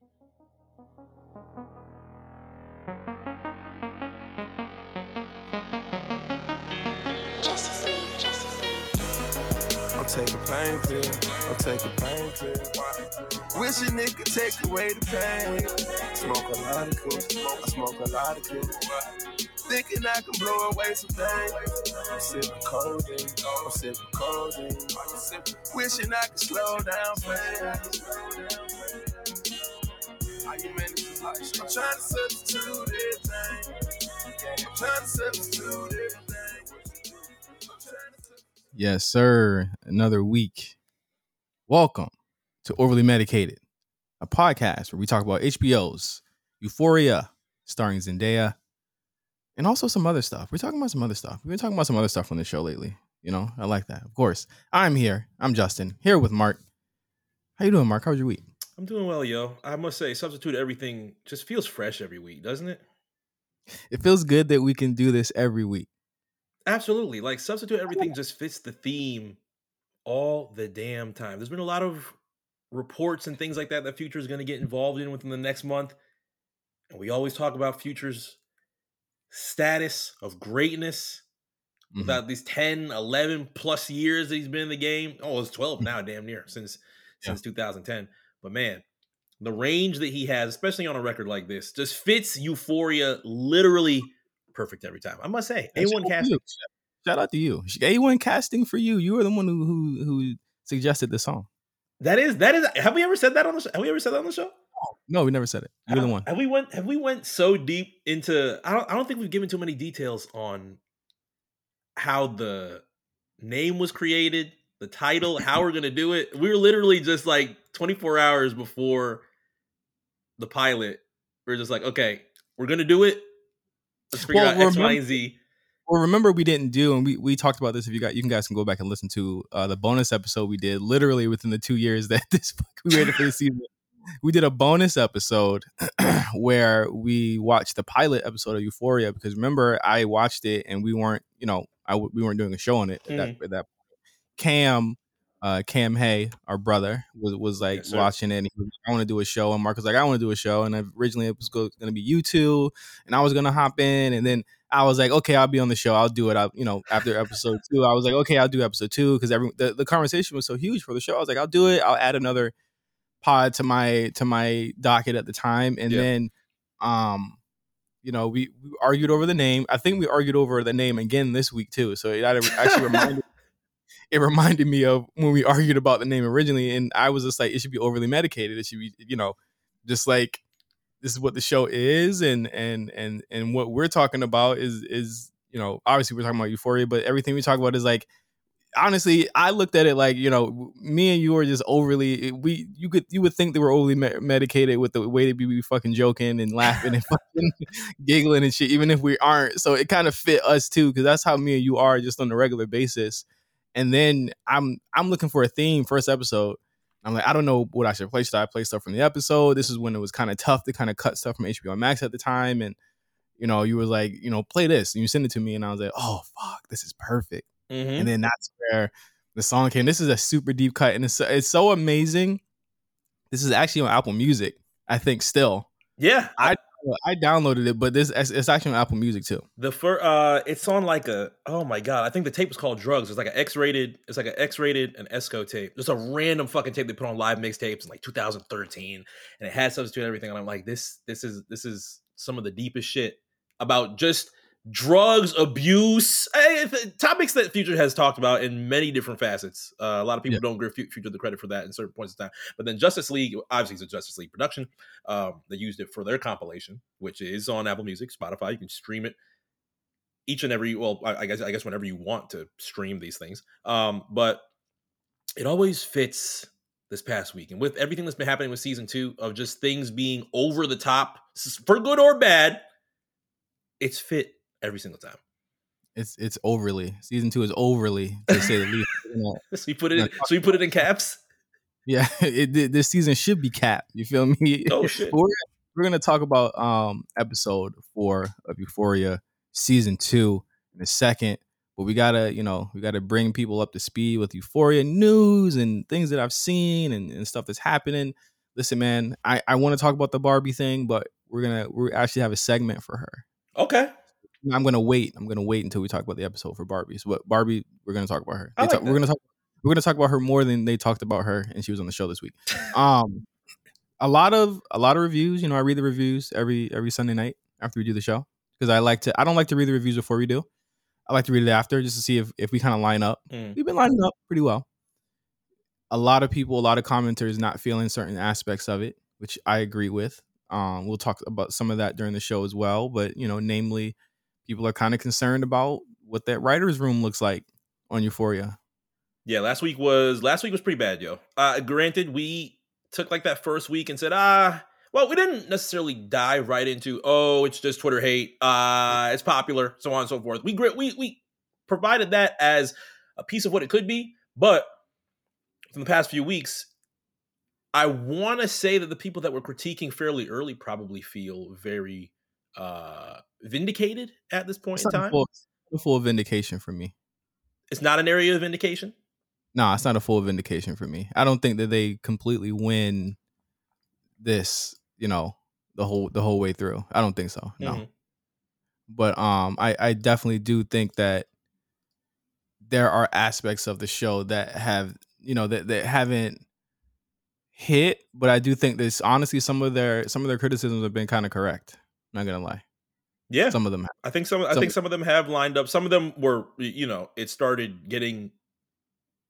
League. I'm taking pain pill. I'm taking pain pill. Wish a nigga take away the pain. Smoke a lot of cool. I smoke a lot of cool. Thinking I can blow away some things. I'm sipping codeine. I'm sipping codeine. Wishing I could slow down pain. I'm trying to substitute everything. I'm trying to substitute everything. Yes, sir. Another week. Welcome to Overly Medicated, a podcast where we talk about HBO's Euphoria, starring Zendaya, and also some other stuff. We're talking about some other stuff. We've been talking about some other stuff on the show lately. You know, I like that. Of course, I'm here. I'm Justin, here with Mark. How you doing, Mark? How was your week? I'm doing well, yo. I must say, substitute everything just feels fresh every week, doesn't it? It feels good that we can do this every week. Absolutely. Like substitute everything just fits the theme all the damn time. There's been a lot of reports and things like that that Future is going to get involved in within the next month. And we always talk about Future's status of greatness Mhm. about these 10, 11 plus years that he's been in the game. Oh, it's 12 now, damn near, since Yeah. since 2010. But man, the range that he has, especially on a record like this, just fits Euphoria literally perfect every time. I must say, A1 shout casting. Shout out to you. A1 casting for you. You were the one who who, who suggested the song. That is that is. Have we ever said that on the show? Have we ever said that on the show? No, we never said it. You're the one. Have we went? Have we went so deep into? I don't. I don't think we've given too many details on how the name was created, the title, how we're gonna do it. We were literally just like 24 hours before the pilot. We are just like, okay, we're gonna do it. Let's figure Well, out X, Y, remember- and Z. Well, remember we didn't do, and we, we talked about this. If you got, you can guys can go back and listen to uh, the bonus episode we did. Literally within the two years that this we waited for the season, we did a bonus episode where we watched the pilot episode of Euphoria. Because remember, I watched it and we weren't, you know, I we weren't doing a show on it at that Mhm. at that point. Cam, uh, Cam Hay, our brother, was was like Yes, watching it. And he was, I want to do a show, and Mark was like, I want to do a show. And originally it was going to be you two, and I was gonna hop in, and then I was like, okay, I'll be on the show. I'll do it. I'll, you know, after episode two, I was like, okay, I'll do episode two because every the, the conversation was so huge for the show. I was like, I'll do it. I'll add another pod to my to my docket at the time, and Yeah. then, um, you know, we, we argued over the name. I think we argued over the name again this week too. So it actually reminded it reminded me of when we argued about the name originally, and I was just like, it should be overly medicated. It should be, you know, just like this is what the show is, and and and and what we're talking about is is you know, obviously we're talking about Euphoria, but everything we talk about is like. Honestly, I looked at it like you know, me and you are just overly. Eh, we you could you would think they were overly me- medicated with the way that we be fucking joking and laughing and fucking giggling and shit, even if we aren't. So it kind of fit us too, because that's how me and you are just on a regular basis and then I'm I'm looking for a theme first episode. I'm like, I don't know what I should play. Should I play stuff from the episode? This is when it was kind of tough to kind of cut stuff from HBO Max at the time, and you know, you was like, you know, play this, and you send it to me, and I was like, oh fuck, this is perfect. Mhm. And then that's where the song came. This is a super deep cut, and it's it's so amazing. This is actually on Apple Music, I think. Still, Yeah, I I downloaded it, but this it's, actually on Apple Music too. The first, uh it's on like a oh my god, I think the tape was called Drugs. It's like an X-rated, it's like an X-rated and Esco tape. Just a random fucking tape they put on live mixtapes in like 2013 and it had substitute and everything and I'm like this this is this is some of the deepest shit about just drugs, abuse, eh, th- topics that Future has talked about in many different facets. Uh, a lot of people Yeah. don't give Future the credit for that in certain points of time. But then Justice League, obviously, it's a Justice League production. Um, they used it for their compilation, which is on Apple Music, Spotify. You can stream it each and every. Well, I, I guess I guess whenever you want to stream these things. Um, but it always fits this past week, and with everything that's been happening with season two of just things being over the top for good or bad, it's fit every single time. It's it's overly season two is overly to say the least. So you put it. In, so you put it in caps. Yeah, it, th- this season should be capped. You feel me? Oh shit! We're we're gonna talk about um episode four of Euphoria season two in a second. But we gotta, you know, we gotta bring people up to speed with Euphoria news and things that I've seen and, and stuff that's happening. listen, man, I I want to talk about the Barbie thing, but we're gonna we actually have a segment for her. Okay. I'm gonna wait. I'm gonna wait until we talk about the episode for Barbie's. But Barbie, we're gonna talk about her. Like talk- we're gonna talk. We're gonna talk about her more than they talked about her, and she was on the show this week. Um, a lot of a lot of reviews. You know, I read the reviews every every Sunday night after we do the show because I like to. I don't like to read the reviews before we do. I like to read it after just to see if if we kind of line up. Mm. We've been lining up pretty well. A lot of people, a lot of commenters not feeling certain aspects of it, which I agree with. Um, we'll talk about some of that during the show as well. But you know, namely, people are kind of concerned about what that writers' room looks like on Euphoria. Yeah, last week was last week was pretty bad, yo. Uh granted, we took like that first week and said, ah, well, we didn't necessarily dive right into, oh, it's just Twitter hate, uh, it's popular, so on and so forth. We we we provided that as a piece of what it could be, but from the past few weeks, I want to say that the people that were critiquing fairly early probably feel very uh vindicated at this point It's in time. full, a full vindication for me. It's not an area of vindication. No, it's not a full vindication for me. I don't think that they completely win this, you know, the whole the whole way through. I don't think so. No. Mhm. But um I I definitely do think that there are aspects of the show that have, you know, that that haven't hit, but I do think this honestly some of their some of their criticisms have been kind of correct. Not to lie. Yeah, Some of them have. I think some. I Some- think some of them have lined up. Some of them were, you know, it started getting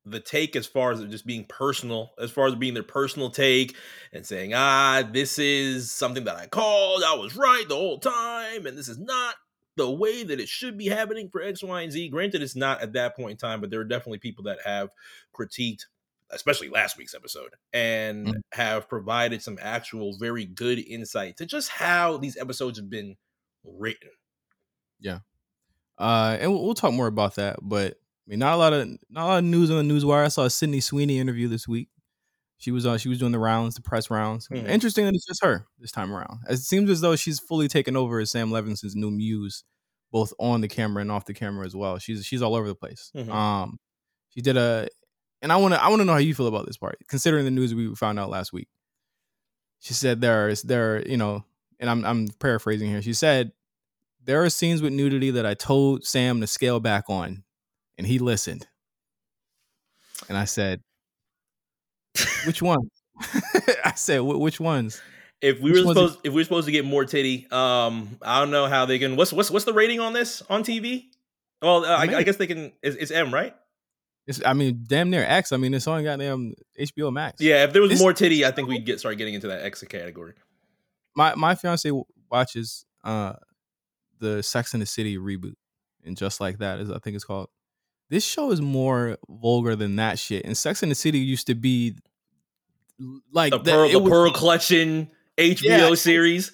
the take as far as it just being personal, as far as being their personal take and saying, ah, this is something that I called. I was right the whole time, and this is not the way that it should be happening for X, Y, and Z. Granted, it's not at that point in time, but there are definitely people that have critiqued, especially last week's episode, and Mhm. have provided some actual very good insight to just how these episodes have been written. Yeah. Uh, and we'll, we'll talk more about that. But I mean, not a lot of not a lot of news on the news wire. I saw a Sydney Sweeney interview this week. She was uh, she was doing the rounds, the press rounds. Mhm. Interesting that it's just her this time around. It seems as though she's fully taken over as Sam Levinson's new muse, both on the camera and off the camera as well. She's she's all over the place. Mhm. Um, she did a, and I want to I want to know how you feel about this part, considering the news we found out last week. She said there's there you know, and I'm I'm paraphrasing here. She said there are scenes with nudity that I told Sam to scale back on, and he listened. And I said, "Which one?" I said, "Which ones?" If we Which were it- supposed, if we were supposed to get more titty, um, I don't know how they can. What's what's what's the rating on this on TV? Well, uh, I, I guess they can. It's, it's M, right? It's, I mean, damn near X. I mean, it's on goddamn HBO Max. Yeah. If there was This- more titty, I think we'd get start getting into that X category. my my fiance w- watches uh the Sex and the City reboot, and just like that is I think it's called. This show is more vulgar than that shit. And Sex and the City used to be like The the- pearl, the was- pearl clutching HBO Yeah. series.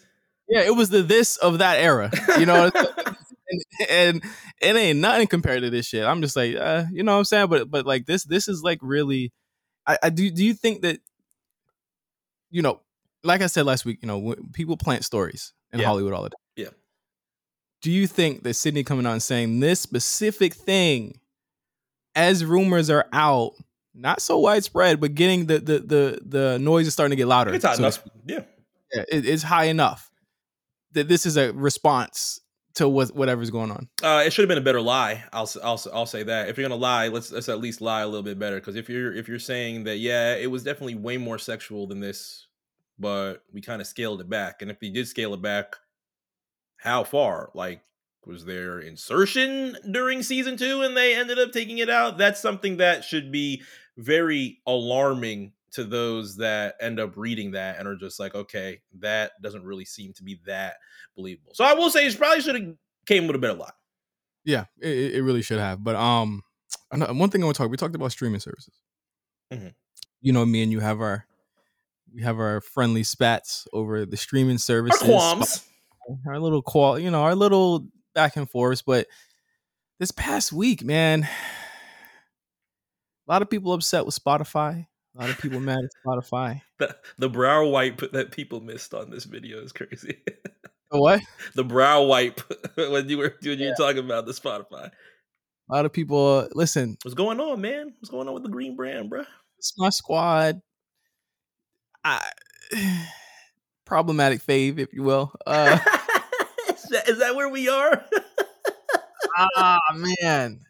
Yeah, it was the this of that era. You know, and, and it ain't nothing compared to this shit. I'm just like, uh, you know what I'm saying? But but like this this is like really I, I do do you think that you know, like I said last week, you know, people plant stories in Yeah. Hollywood all the time. Yeah. Do you think that Sydney coming out and saying this specific thing as rumors are out, not so widespread, but getting the the the the noise is starting to get louder. It's hot so enough. Yeah. Yeah, it, it's high enough that this is a response to what whatever's going on. Uh, it should have been a better lie. I'll I'll I'll say that. If you're gonna lie, let's let's at least lie a little bit better. Because if you're if you're saying that, yeah, it was definitely way more sexual than this, but we kind of scaled it back. And if you did scale it back, how far? Like, was there insertion during season two, and they ended up taking it out? That's something that should be very alarming to those that end up reading that and are just like, okay, that doesn't really seem to be that believable. So I will say, it probably should have came with a better lie. Yeah, it, it really should have. But um, one thing I want to talk. We talked about streaming services. Mhm. You know, me and you have our we have our friendly spats over the streaming services. Our qualms. our little qual, you know, our little back and forth. But this past week, man, a lot of people upset with Spotify. A lot of people mad at Spotify. The, the brow wipe that people missed on this video is crazy. What? the brow wipe when you were when you were talking about the Spotify. A lot of people uh, listen. What's going on, man? What's going on with the green brand, bro? It's my squad. I problematic fave, if you will. Uh, is, that, is that where we are? ah man,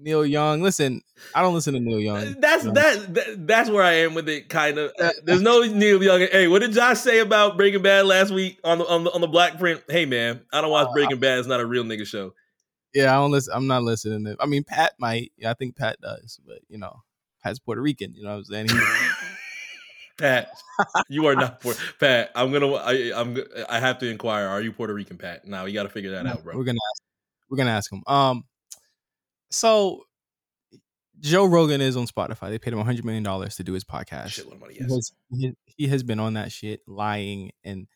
Neil Young. Listen, I don't listen to Neil Young. That's know. that, that. That's where I am with it. Kind of. There's no Neil Young. Hey, what did Josh say about Breaking Bad last week on the on the on the black print? Hey man, I don't watch Breaking Bad. It's not a real nigga show. Yeah, I don't listen. I'm not listening. To, I mean, Pat might. Yeah, I think Pat does, but you know, Pat's Puerto Rican. You know what I'm saying? Pat, you are not Puerto. Pat, I'm gonna. I, I'm. I have to inquire. Are you Puerto Rican, Pat? Now you got to figure that out, bro. We're gonna ask. We're gonna ask him. Um, so Joe Rogan is on Spotify. They paid him 100 million dollars to do his podcast. Money. He has, he, he has been on that shit, lying and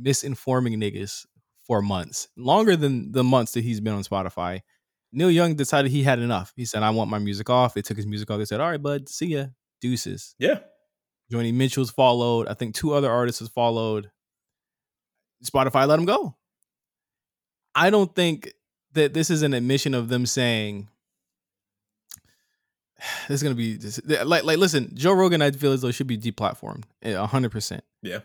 misinforming niggas for months, longer than the months that he's been on Spotify. Neil Young decided he had enough. He said, "I want my music off." They took his music off. They said, "All right, bud, see ya, deuces." Yeah. Joni Mitchell's followed. I think two other artists has followed. Spotify let him go. I don't think that this is an admission of them saying this is gonna be this, like like listen, Joe Rogan. I feel as though should be deplatformed, hundred percent. Yeah.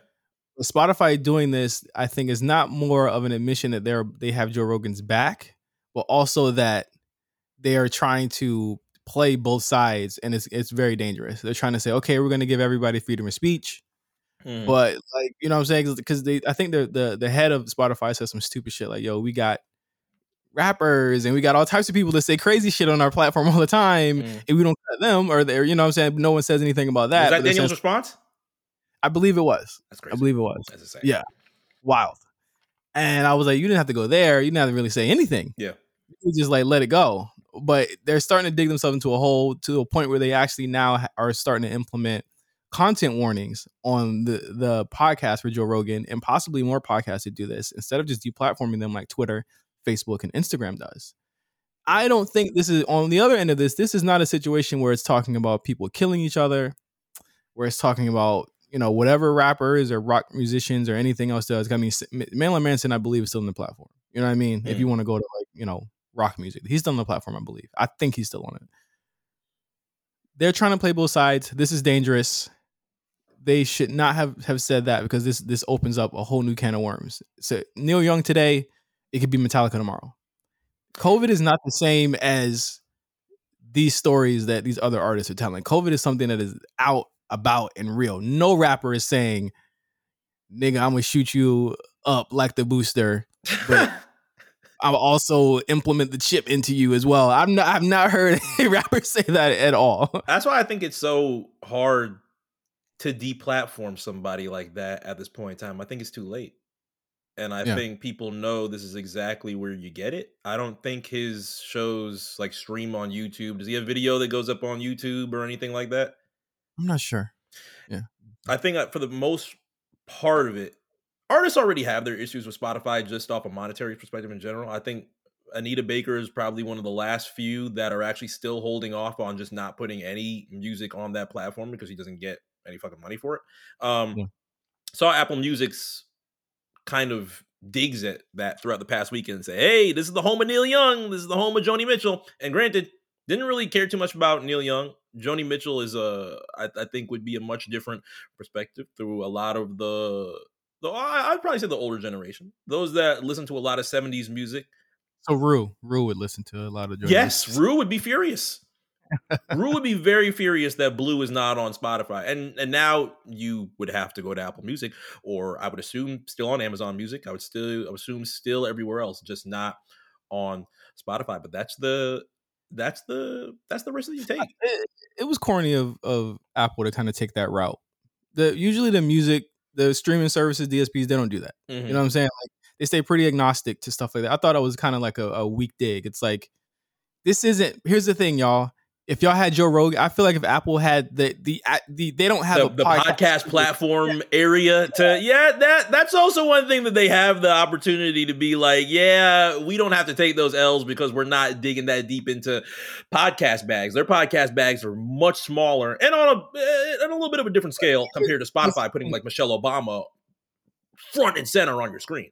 Spotify doing this, I think, is not more of an admission that they're they have Joe Rogan's back, but also that they are trying to play both sides, and it's it's very dangerous. They're trying to say, okay, we're going to give everybody freedom of speech, Mm. but like you know what I'm saying because they I think the the the head of Spotify says some stupid shit like, yo, we got rappers and we got all types of people that say crazy shit on our platform all the time, Mm. and we don't cut them or they're you know what I'm saying no one says anything about that. Was that Daniel's response? I believe it was. That's crazy. I believe it was. That's insane. Yeah. Wild. And I was like, you didn't have to go there. You didn't have to really say anything. Yeah. You just like let it go. But they're starting to dig themselves into a hole to a point where they actually now are starting to implement content warnings on the the podcast for Joe Rogan and possibly more podcasts to do this instead of just deplatforming them like Twitter, Facebook, and Instagram does. I don't think this is on the other end of this. This is not a situation where it's talking about people killing each other, where it's talking about you know whatever rappers or rock musicians or anything else does. I mean, Marilyn Manson, I believe, is still on the platform. You know what I mean? If you mm. want to go to like you know rock music, he's still on the platform. I believe. I think he's still on it. They're trying to play both sides. This is dangerous. They should not have have said that because this this opens up a whole new can of worms. So Neil Young today, it could be Metallica tomorrow. COVID is not the same as these stories that these other artists are telling. COVID is something that is out about and real. No rapper is saying, "Nigga, I'm gonna shoot you up like the booster." But I'll also implement the chip into you as well. I'm not. I've not heard a rapper say that at all. That's why I think it's so hard to deplatform somebody like that at this point in time. I think it's too late. And I Yeah. think people know this is exactly where you get it. I don't think his shows like stream on YouTube. Does he have video that goes up on YouTube or anything like that? I'm not sure. Yeah. I think uh, for the most part of it, artists already have their issues with Spotify just off a monetary perspective in general. I think Anita Baker is probably one of the last few that are actually still holding off on just not putting any music on that platform because he doesn't get any fucking money for it. Um, Yeah. Saw Apple Music's kind of digs at that throughout the past weekend and say, hey, this is the home of Neil Young. This is the home of Joni Mitchell. And granted, didn't really care too much about Neil Young. Joni Mitchell is a, I, I think, would be a much different perspective through a lot of the, the I- I'd probably say the older generation, those that listen to a lot of '70s music. So Rue, Rue would listen to a lot of. Jordan Yes, Rue would be furious. Rue would be very furious that Blue is not on Spotify, and and now you would have to go to Apple Music, or I would assume still on Amazon Music. I would still I would assume still everywhere else, just not on Spotify. But that's the that's the that's the risk that you take. it, it was corny of of Apple to kind of take that route. The usually the music, the streaming services, DSPs, they don't do that. Mhm. You know what I'm saying? Like they stay pretty agnostic to stuff like that. I thought it was kind of like a, a weak dig. It's like this isn't. Here's the thing, y'all. If y'all had Joe Rogan, I feel like if Apple had the the the they don't have the, a the podcast platform area to yeah that that's also one thing that they have the opportunity to be like yeah we don't have to take those l's because we're not digging that deep into podcast bags. Their podcast bags are much smaller and on a eh, on a little bit of a different scale compared to spotify putting like michelle obama front and center on your screen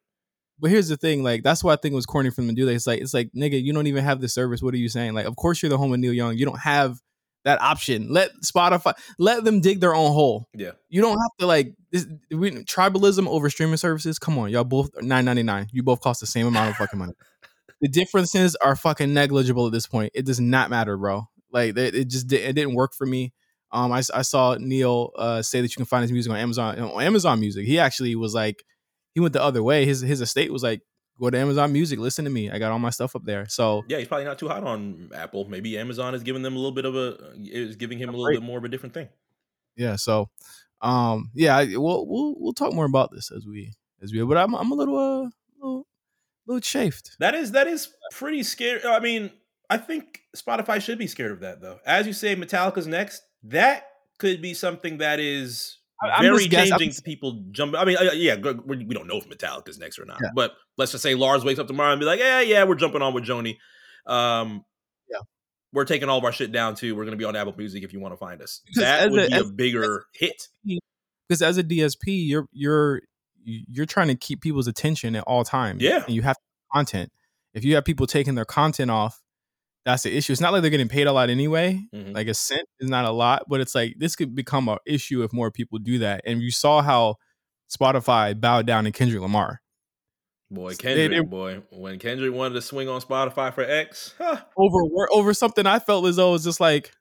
But here's the thing, like that's why I think it was corny for them to do that. It's like it's like nigga, you don't even have the service. What are you saying? Like, of course you're the home of Neil Young. You don't have that option. Let Spotify let them dig their own hole. Yeah. You don't have to like this, we, tribalism over streaming services. Come on, y'all both nine ninety nine. You both cost the same amount of fucking money. The differences are fucking negligible at this point. It does not matter, bro. Like it, it just di- it didn't work for me. Um, I, I saw Neil uh, say that you can find his music on Amazon on Amazon Music. He actually was like, he went the other way. His his estate was like, go to Amazon Music, listen to me. I got all my stuff up there. So Yeah, he's probably not too hot on Apple. Maybe Amazon is giving them a little bit of a is giving him a little Right. bit more of a different thing. yeah, so um, yeah, we'll we'll we'll talk more about this as we as we. But I'm I'm a little uh little little chafed. That is that is pretty scary. I mean, I think Spotify should be scared of that though. As you say, Metallica's next. That could be something that is I'm very just guess- I'm changing just- people jumping. I mean, uh, yeah, we don't know if Metallica's next or not. Yeah. But let's just say Lars wakes up tomorrow and be like, yeah, yeah, we're jumping on with Joni. Um, Yeah. we're taking all of our shit down too. We're gonna be on Apple Music if you want to find us. That would a- be a as- bigger hit. because as a DSP, you're you're you're trying to keep people's attention at all times. Yeah. and you have content. If you have people taking their content off, that's the issue. It's not like they're getting paid a lot anyway. Mhm. Like a cent is not a lot, but it's like this could become an issue if more people do that. And you saw how Spotify bowed down to Kendrick Lamar Boy, They- Kendrick, they- boy, when Kendrick wanted to swing on Spotify for X, huh, over over something I felt as though it was just like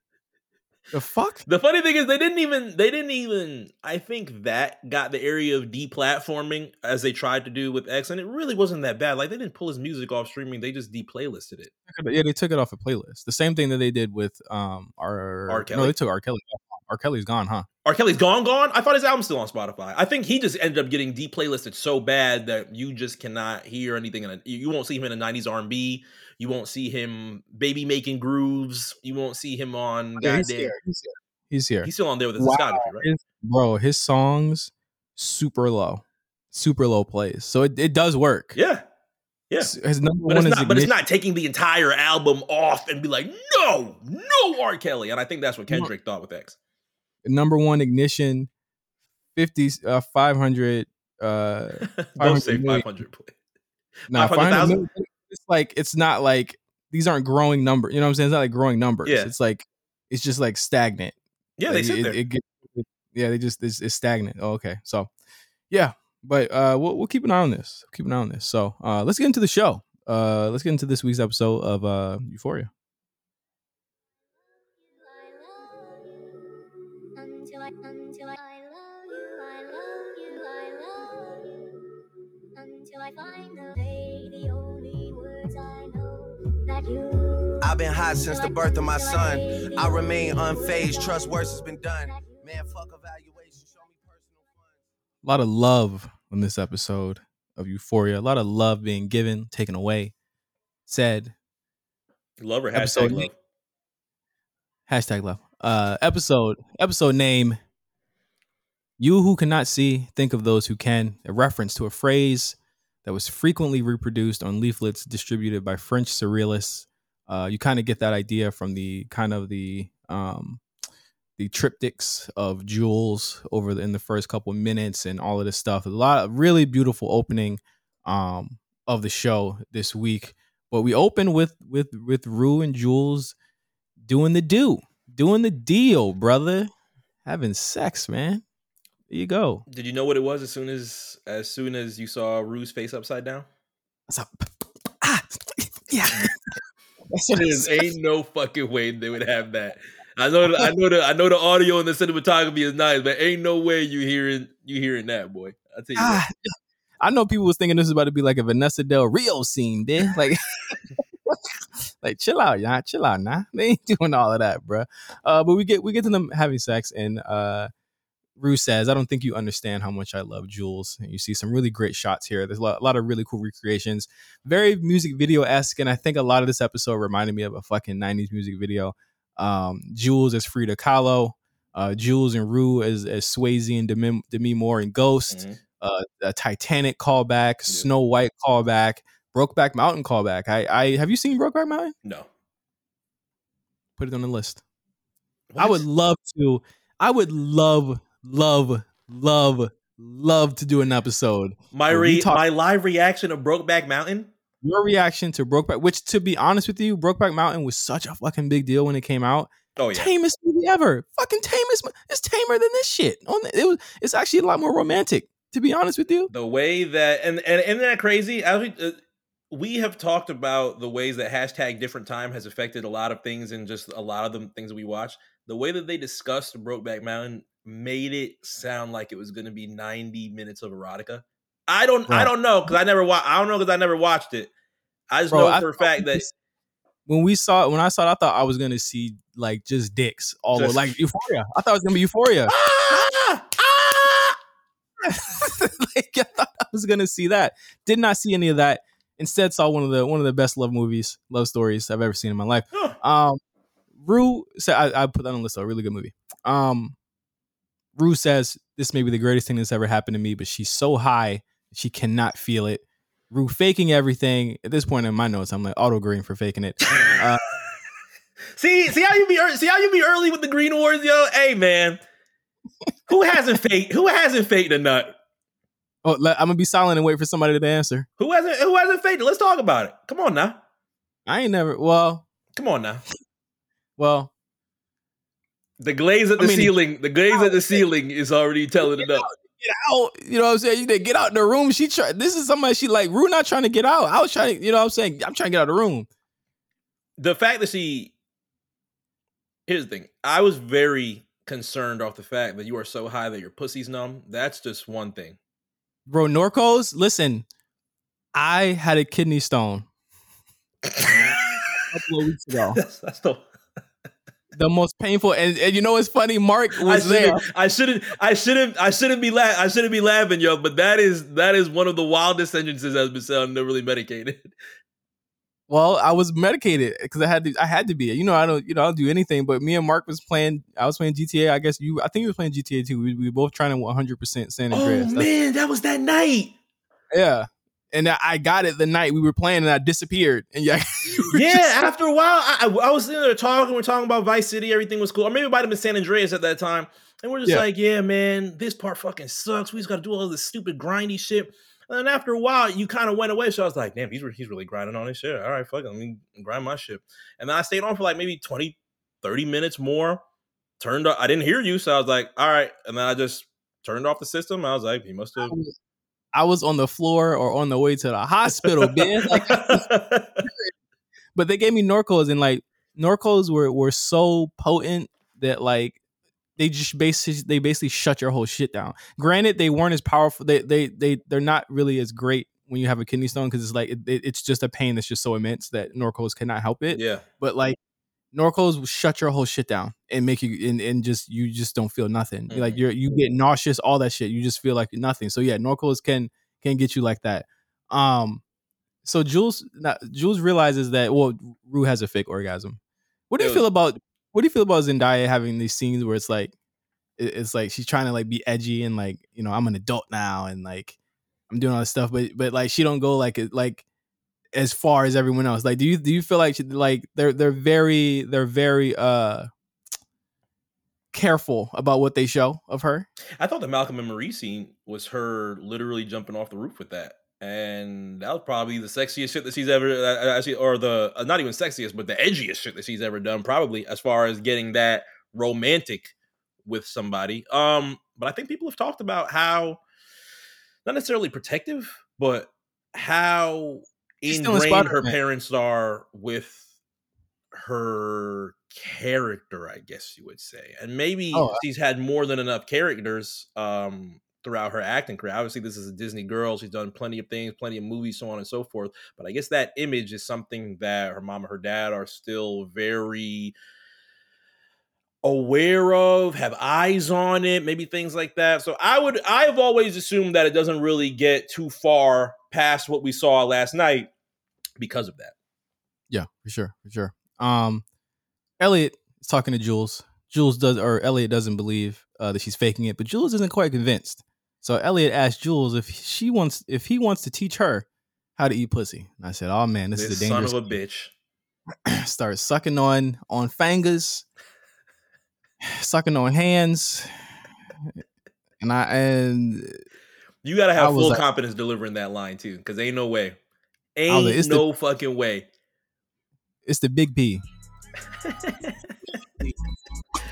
the fuck. The funny thing is they didn't even they didn't even I think that got the area of deplatforming as they tried to do with X and it really wasn't that bad. Like they didn't pull his music off streaming, they just deplaylisted it. Yeah, they took it off a playlist. The same thing that they did with um our R. Kelly. No, they took R. Kelly. off. R. Kelly's gone, huh? R. Kelly's gone gone? I thought his album's still on Spotify. I think he just ended up getting deplaylisted so bad that you just cannot hear anything in a, you won't see him in a 90s R&B. You won't see him baby making grooves. You won't see him on Yeah, he's here. He's here. He's here. He's still on there with his Wow. discography, right? His- bro, his songs super low, super low plays. So it, it does work. Yeah. Yeah. His number But one it's is not. But it's not taking the entire album off and be like, no, no, R. Kelly. And I think that's what No. Kendrick thought with X. number one ignition, fifty uh five hundred uh Don't say 500 million. 500 play. nah, 500,000? 500 million, It's like it's not like these aren't growing numbers. You know what I'm saying? It's not like growing numbers. Yeah. It's like it's just like stagnant. Yeah, they sit it, there. it it- yeah, they just it's, it's stagnant. Oh, okay, so yeah, but uh, we'll we'll keep an eye on this. Keep an eye on this. So uh, let's get into the show. Uh, let's get into this week's episode of uh Euphoria. I've been hot since the birth of my son. I remain unfazed. Trust worse has been done. Man, fuck evaluation. Show me personal funds. A lot of love on this episode of Euphoria. A lot of love being given, taken away, said. Love or Episode hashtag love. Hashtag love. Uh, episode episode name. You who cannot see, think of those who can. A reference to a phrase that was frequently reproduced on leaflets distributed by French surrealists. Uh, you kind of get that idea from the kind of the um, the triptychs of Jules over the, in the first couple minutes and all of this stuff. A lot of really beautiful opening um, of the show this week. But we open with with with Rue and Jules doing the do, doing the deal, brother. Having sex, man. There you go. Did you know what it was as soon as as soon as you saw Rue's face upside down? What's up? Ah, yeah. That's what it is. There ain't no fucking way they would have that. I know, the, I know the, I know the audio and the cinematography is nice, but ain't no way you hearing, you hearing that, boy. I tell you, Ah, I know people was thinking this is about to be like a Vanessa Del Rio scene, bitch. Like, like chill out, y'all. Chill out, nah. They ain't doing all of that, bruh. Uh, but we get we get to them having sex, and uh, Rue says, "I don't think you understand how much I love Jules." And you see some really great shots here. There's a lot, a lot of really cool recreations, very music video esque, and I think a lot of this episode reminded me of a fucking '90s music video. Um, Jules as Frida Kahlo, uh, Jules and Rue as as Swayze and Demi, Demi Moore and Ghost Mhm. uh, a Titanic callback, Snow White callback, Brokeback Mountain callback. I, I have you seen Brokeback Mountain? no. Put it on the list. I would love to. I would love, love, love, love to do an episode. my re- talk- my live reaction of Brokeback Mountain. Your reaction to Brokeback, which to be honest with you, Brokeback Mountain was such a fucking big deal when it came out. Oh yeah. tamest movie ever. Fucking tamest. It's tamer than this shit. It was. It's actually a lot more romantic. To be honest with you. the way that and and isn't that crazy? As we uh, we have talked about the ways that hashtag different time has affected a lot of things and just a lot of the things that we watch. The way that they discussed Brokeback Mountain made it sound like it was going to be 90 minutes of erotica. I don't I don't know because I never wa- I don't know because I never watched it. I just Bro, know I for a fact that when we saw it, when I saw it, I thought I was gonna see like just dicks all Just- like Euphoria. I thought it was gonna be Euphoria. ah, ah! like I thought I was gonna see that. Did not see any of that. Instead, saw one of the one of the best love movies, love stories I've ever seen in my life. Huh. Um, Rue said I, I put that on the list. though, A really good movie. Um, Rue says this may be the greatest thing that's ever happened to me, but she's so high she cannot feel it. Rue faking everything. At this point in my notes, I'm like auto green for faking it. Uh, see, see how you be ear- see how you be early with the Green Awards, yo. Hey man, who hasn't faked? Who hasn't faked a nut? Oh, let- I'm gonna be silent and wait for somebody to answer. Who hasn't? Who hasn't faked it? Let's talk about it. Come on now. I ain't never. Well, Come on now. well, The glaze at the I mean- ceiling. The glaze at the ceiling is already telling it up. get out. You know what I'm saying? You did get out the room. She try. This is somebody she like. Rue not trying to get out. I was trying. to You know what I'm saying? I'm trying to get out of the room. The fact that she. Here's the thing. I was very concerned off the fact that you are so high that your pussy's numb. That's just one thing. Bro, Norcos, listen. I had a kidney stone a couple of weeks ago. that's, that's the. The most painful, and, and you know what's funny? Mark I was there. I shouldn't. I shouldn't. I shouldn't be la- I shouldn't be laughing, yo. But that is that is one of the wildest sentences that's been said. They're really medicated. Well, I was medicated because I had to. I had to be. You know, I don't. You know, I'll do anything. But me and Mark was playing. I was playing GTA. I guess you. I think you was playing GTA too. We, we were both trying to 100 percent San Oh Andreas. That's- man, that was that night. yeah. And I I got it the night we were playing, and I disappeared. And yeah, yeah, after a while, I, I, I was sitting there talking. We're talking about Vice City. Everything was cool. Or maybe it might have been San Andreas at that time. And we're just Yeah. like, yeah, man, this part fucking sucks. We just got to do all this stupid grindy shit. And then after a while, you kind of went away. So I was like, damn, he's, re- he's really grinding on his shit. All right, fuck it. Let me grind my shit. And then I stayed on for like maybe 20, 30 minutes more. Turned up. I didn't hear you. So I was like, all right. And then I just turned off the system. I was like, he must have. I was on the floor or on the way to the hospital, man. Like, but they gave me Norcos, and like Norcos were were so potent that like they just basically they basically shut your whole shit down. Granted, they weren't as powerful. They they they they're not really as great when you have a kidney stone because it's like it, it- it's just a pain that's just so immense that Norcos cannot help it. yeah. But like Norcos will shut your whole shit down and make you and, and just you just don't feel nothing. Like Mhm. you're you get nauseous, all that shit. You just feel like nothing. So yeah, Norcos can can get you like that. Um so Jules not, Jules realizes that well Rue has a fake orgasm. What do you feel about what do you feel about Zendaya having these scenes where it's like it's like she's trying to like be edgy and like you know I'm an adult now and like I'm doing all this stuff but but like she don't go like it like as far as everyone else like do you do you feel like like they're they're very they're very uh careful about what they show of her I thought the Malcolm and Marie scene was her literally jumping off the roof with that, and that was probably the sexiest shit that she's ever uh, actually, or the uh, not even sexiest, but the edgiest shit that she's ever done, probably as far as getting that romantic with somebody. Um, but I think people have talked about how not necessarily protective, but how ingrained her parents are with her character, I guess you would say. And maybe Oh, she's had more than enough characters um throughout her acting career. Obviously, this is a Disney girl. She's done plenty of things, plenty of movies, so on and so forth. But I guess that image is something that her mom and her dad are still very aware of, have eyes on it, maybe things like that. So I would I've always assumed that it doesn't really get too far past what we saw last night because of that. yeah for sure for sure um Elliot is talking to Jules Jules does or Elliot doesn't believe uh, that she's faking it but Jules isn't quite convinced so Elliot asked Jules if she wants if he wants to teach her how to eat pussy and I said oh man this, This, is a dangerous son of a bitch. start sucking on on fingers, sucking on hands, and I and You gotta have full like- confidence delivering that line too, because ain't no way. Ain't like, it's the- no fucking way. it's the big P.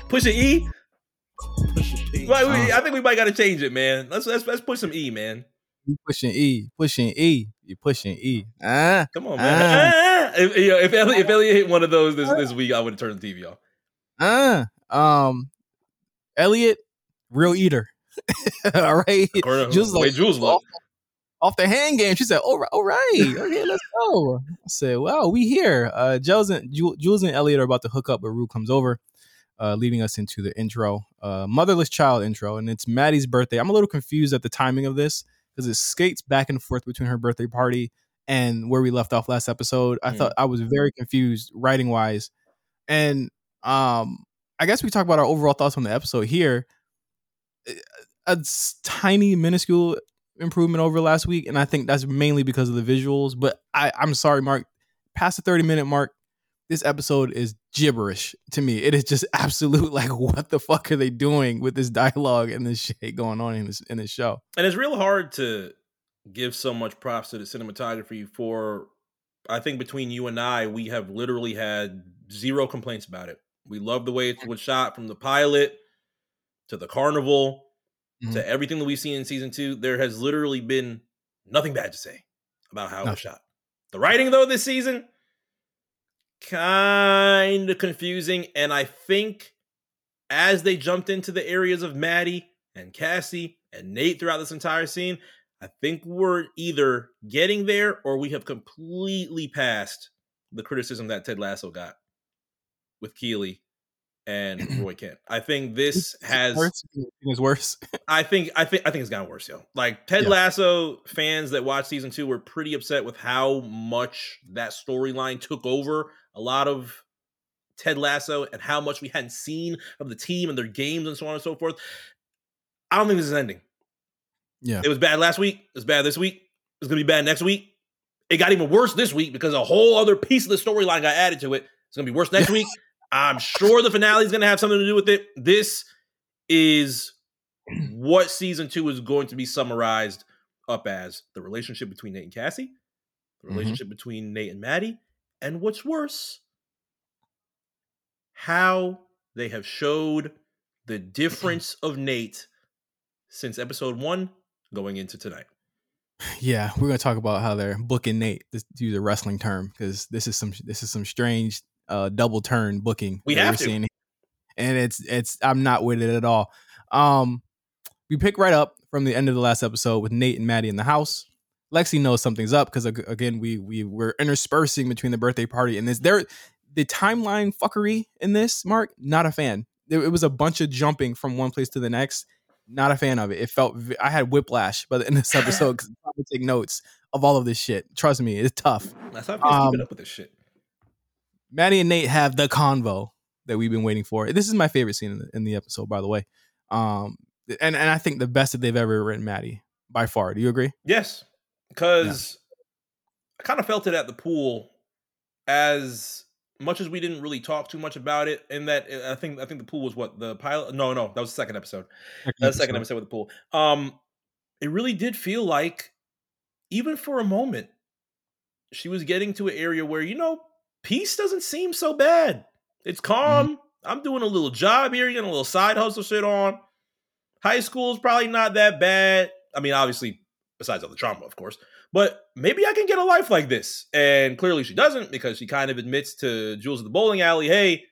Push an E. P. Right, we. I think we might got to change it, man. Let's let's let's push some E, man. You pushing E, pushing E, you pushing E. Ah, Come on, man. Ah. If, you know, if Elliot, if Elliot hit one of those this, this week, I would have turned the TV off. ah. Um, Elliot, real eater. all right, According to Jules the like Jules off, off the hand game. She said, "All right, all right, okay, let's go." I said, "Wow, we here." Uh, Jules and Jules and Elliot are about to hook up, but Rue comes over, uh, leading us into the intro, uh, motherless child intro, and it's Maddy's birthday. I'm a little confused at the timing of this because it skates back and forth between her birthday party and where we left off last episode. I Mm. thought I was very confused writing wise, and um, I guess we talk about our overall thoughts on the episode here. A tiny, minuscule improvement over last week, and I think that's mainly because of the visuals. But I, I'm sorry, Mark. Past the 30 minute mark, this episode is gibberish to me. It is just absolute like, what the fuck are they doing with this dialogue and this shit going on in this in this show? And it's real hard to give so much props to the cinematography for I think between you and I, we have literally had zero complaints about it. We love the way it was shot from the pilot to the carnival Mhm. to everything that we've seen in season two. There has literally been nothing bad to say about how it was shot. The writing, though, this season, kind of confusing. And I think as they jumped into the areas of Maddy and Cassie and Nate throughout this entire scene, I think we're either getting there or we have completely passed the criticism that Ted Lasso got with Keeley and Roy Kent. I think this has worse. It's worse. I think I think I think it's gotten worse, yo. Like Ted Yeah. Lasso fans that watched season two were pretty upset with how much that storyline took over a lot of Ted Lasso and how much we hadn't seen of the team and their games and so on and so forth. I don't think this is ending. Yeah. It was bad last week. It's bad this week. It's gonna be bad next week. It got even worse this week because a whole other piece of the storyline got added to it. It's gonna be worse next week. I'm sure the finale is gonna have something to do with it. This is what season two is going to be summarized up as the relationship between Nate and Cassie, the Mhm. relationship between Nate and Maddy, and what's worse, how they have showed the difference of Nate since episode one going into tonight. Yeah, we're gonna talk about how they're booking Nate this, to use a wrestling term because this is some this is some strange uh, double turn booking We that have we're to. and it's it's I'm not with it at all. Um, we pick right up from the end of the last episode with Nate and Maddy in the house. Lexi knows something's up because again we we were interspersing between the birthday party and this there the timeline fuckery in this. Mark, not a fan. It, it was a bunch of jumping from one place to the next. Not a fan of it. It felt I had whiplash by the end of this episode because I'm to take notes of all of this shit. Trust me, it's tough. That's how I Um, up with this shit. Maddy and Nate have the convo that we've been waiting for. This is my favorite scene in the, in the episode, by the way. Um, and and I think the best that they've ever written Maddy by far. Do you agree? Yes, because I kind of felt it at the pool as much as we didn't really talk too much about it. In that, I think I think the pool was what the pilot. No, no, that was the second episode. That second episode with the pool. Um, it really did feel like, even for a moment, she was getting to an area where you know peace doesn't seem so bad. It's mm-hmm. calm. I'm doing a little job here, getting a little side hustle shit on. High school is probably not that bad. I mean, obviously, besides all the trauma, of course. But maybe I can get a life like this. And clearly she doesn't because she kind of admits to Jules at the bowling alley, hey,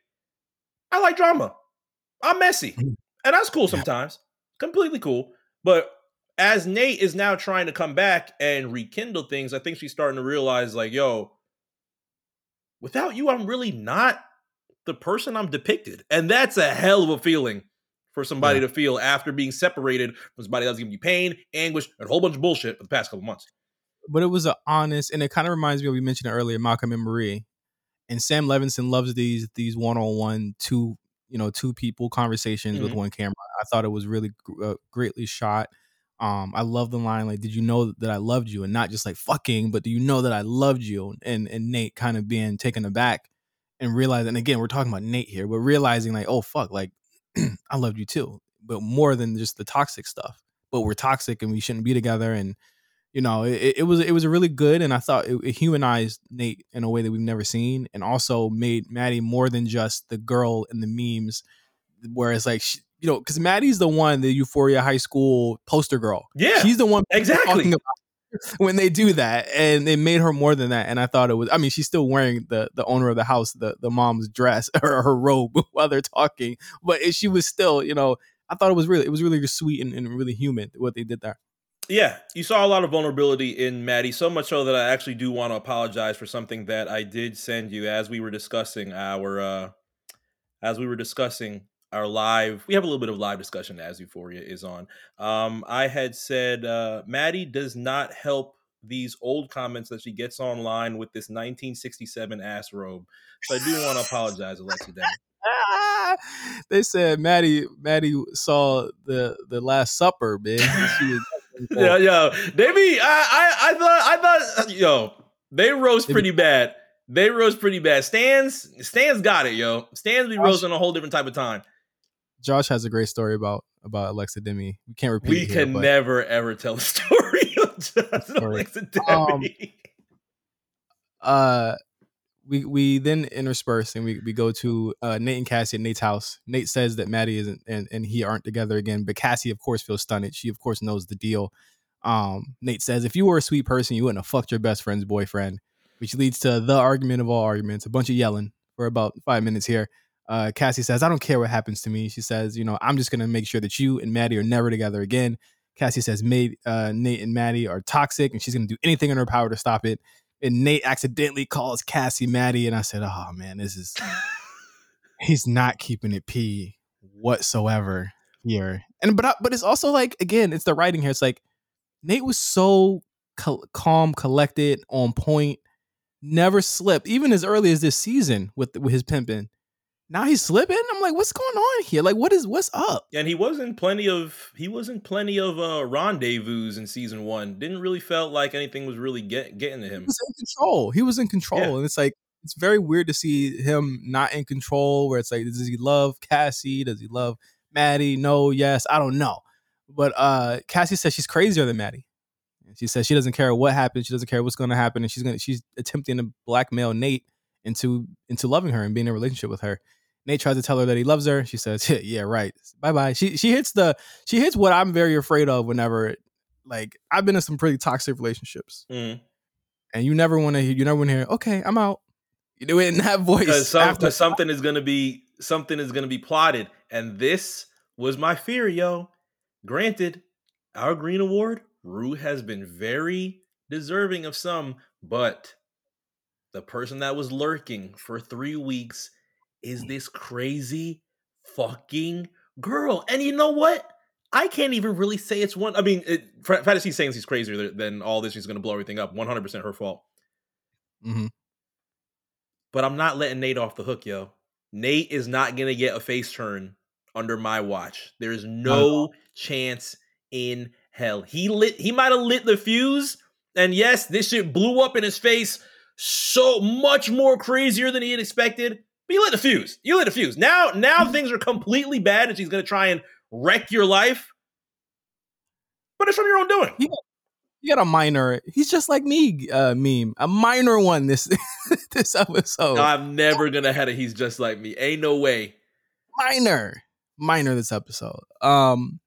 I like drama. I'm messy. Mm-hmm. And that's cool sometimes. Completely cool. But as Nate is now trying to come back and rekindle things, I think she's starting to realize, like, yo, without you, I'm really not the person I'm depicted. And that's a hell of a feeling for somebody to feel after being separated from somebody that's giving you pain, anguish, and a whole bunch of bullshit for the past couple months. but it was a honest, and it kind of reminds me of we mentioned earlier, Malcolm and Marie, and Sam Levinson loves these these one on one two you know two people conversations with Mhm. one camera. I thought it was really uh, greatly shot. Um, I love the line like, "Did you know that I loved you?" and not just like fucking, but do you know that I loved you? And and Nate kind of being taken aback and realizing, and again, we're talking about Nate here, but realizing like, oh fuck, like I loved you too, but more than just the toxic stuff. But we're toxic and we shouldn't be together, and you know, it, it was it was really good, and I thought it, it humanized Nate in a way that we've never seen, and also made Maddy more than just the girl in the memes. Whereas, like, she, you know, because Maddy's the one, the Euphoria High School poster girl. Yeah, she's the one exactly. talking about when they do that, and they made her more than that. And I thought it was. I mean, she's still wearing the the owner of the house, the the mom's dress or her robe while they're talking, but she was still, you know. I thought it was really, it was really sweet and, and really human what they did there. Yeah, you saw a lot of vulnerability in Maddy, so much so that I actually do want to apologize for something that I did send you as we were discussing our uh as we were discussing our live we have a little bit of live discussion as Euphoria is on. Um I had said uh Maddy does not help these old comments that she gets online with this 1967 ass robe. So I do want to apologize, Denny. they said Maddy Maddy saw the the Last Supper, man. Yeah, yo, they be. I, I, I thought, I thought, yo, they rose pretty bad. They rose pretty bad. Stans, Stans got it, yo. Stans be roasting a whole different type of time. Josh has a great story about about Alexa Demie. We can't repeat. We it can but- never ever tell the story of Sorry. Alexa Demie. Um, uh we we then intersperse and we, we go to uh, Nate and Cassie at Nate's house. Nate says that Maddy isn't and, and he aren't together again, but Cassie of course feels stunned. She of course knows the deal. Um, Nate says if you were a sweet person, you wouldn't have fucked your best friend's boyfriend, which leads to the argument of all arguments, a bunch of yelling for about five minutes here. Uh, Cassie says, I don't care what happens to me. She says, you know, I'm just gonna make sure that you and Maddy are never together again. Cassie says, Nate, uh, Nate and Maddy are toxic, and she's gonna do anything in her power to stop it and Nate accidentally calls Cassie Maddy, and I said, "Oh man, this is he's not keeping it p whatsoever here." And but I, but it's also like again, it's the writing here. It's like Nate was so cal- calm, collected, on point, never slipped, even as early as this season with with his pimping. Now he's slipping. I'm like, what's going on here? Like, what is what's up? and he was in plenty of he was in plenty of uh rendezvous in season one. Didn't really felt like anything was really get, getting to him. He was in control. He was in control, Yeah. and it's like it's very weird to see him not in control. Where it's like, does he love Cassie? Does he love Maddy? No, yes, I don't know. But uh Cassie says she's crazier than Maddy. And She says she doesn't care what happens. She doesn't care what's going to happen, and she's gonna she's attempting to blackmail Nate into into loving her and being in a relationship with her. Nate tries to tell her that he loves her. She says, "Yeah, right. Bye bye." She she hits the she hits what I'm very afraid of whenever like I've been in some pretty toxic relationships Mm. and you never want to hear you never want to hear okay i'm out you do it in that voice some, after something is gonna be something is gonna be plotted, and this was my fear, yo. Granted, our Green Award, Rue has been very deserving of some, but the person that was lurking for three weeks is this crazy fucking girl. And you know what? I can't even really say it's one. I mean, it, Fa- Fantasy's saying she's crazier than- all this. She's going to blow everything up. 100% her fault. Mhm. But I'm not letting Nate off the hook, yo. Nate is not going to get a face turn under my watch. There is no chance in hell. He lit. He might have lit the fuse, and yes, this shit blew up in his face so much more crazier than he had expected. But you lit the fuse. You lit the fuse. Now, now things are completely bad, and she's going to try and wreck your life. But it's from your own doing. you got a minor he's just like me uh meme a minor one this this episode I'm never gonna have it. He's just like me. Ain't no way. minor minor this episode um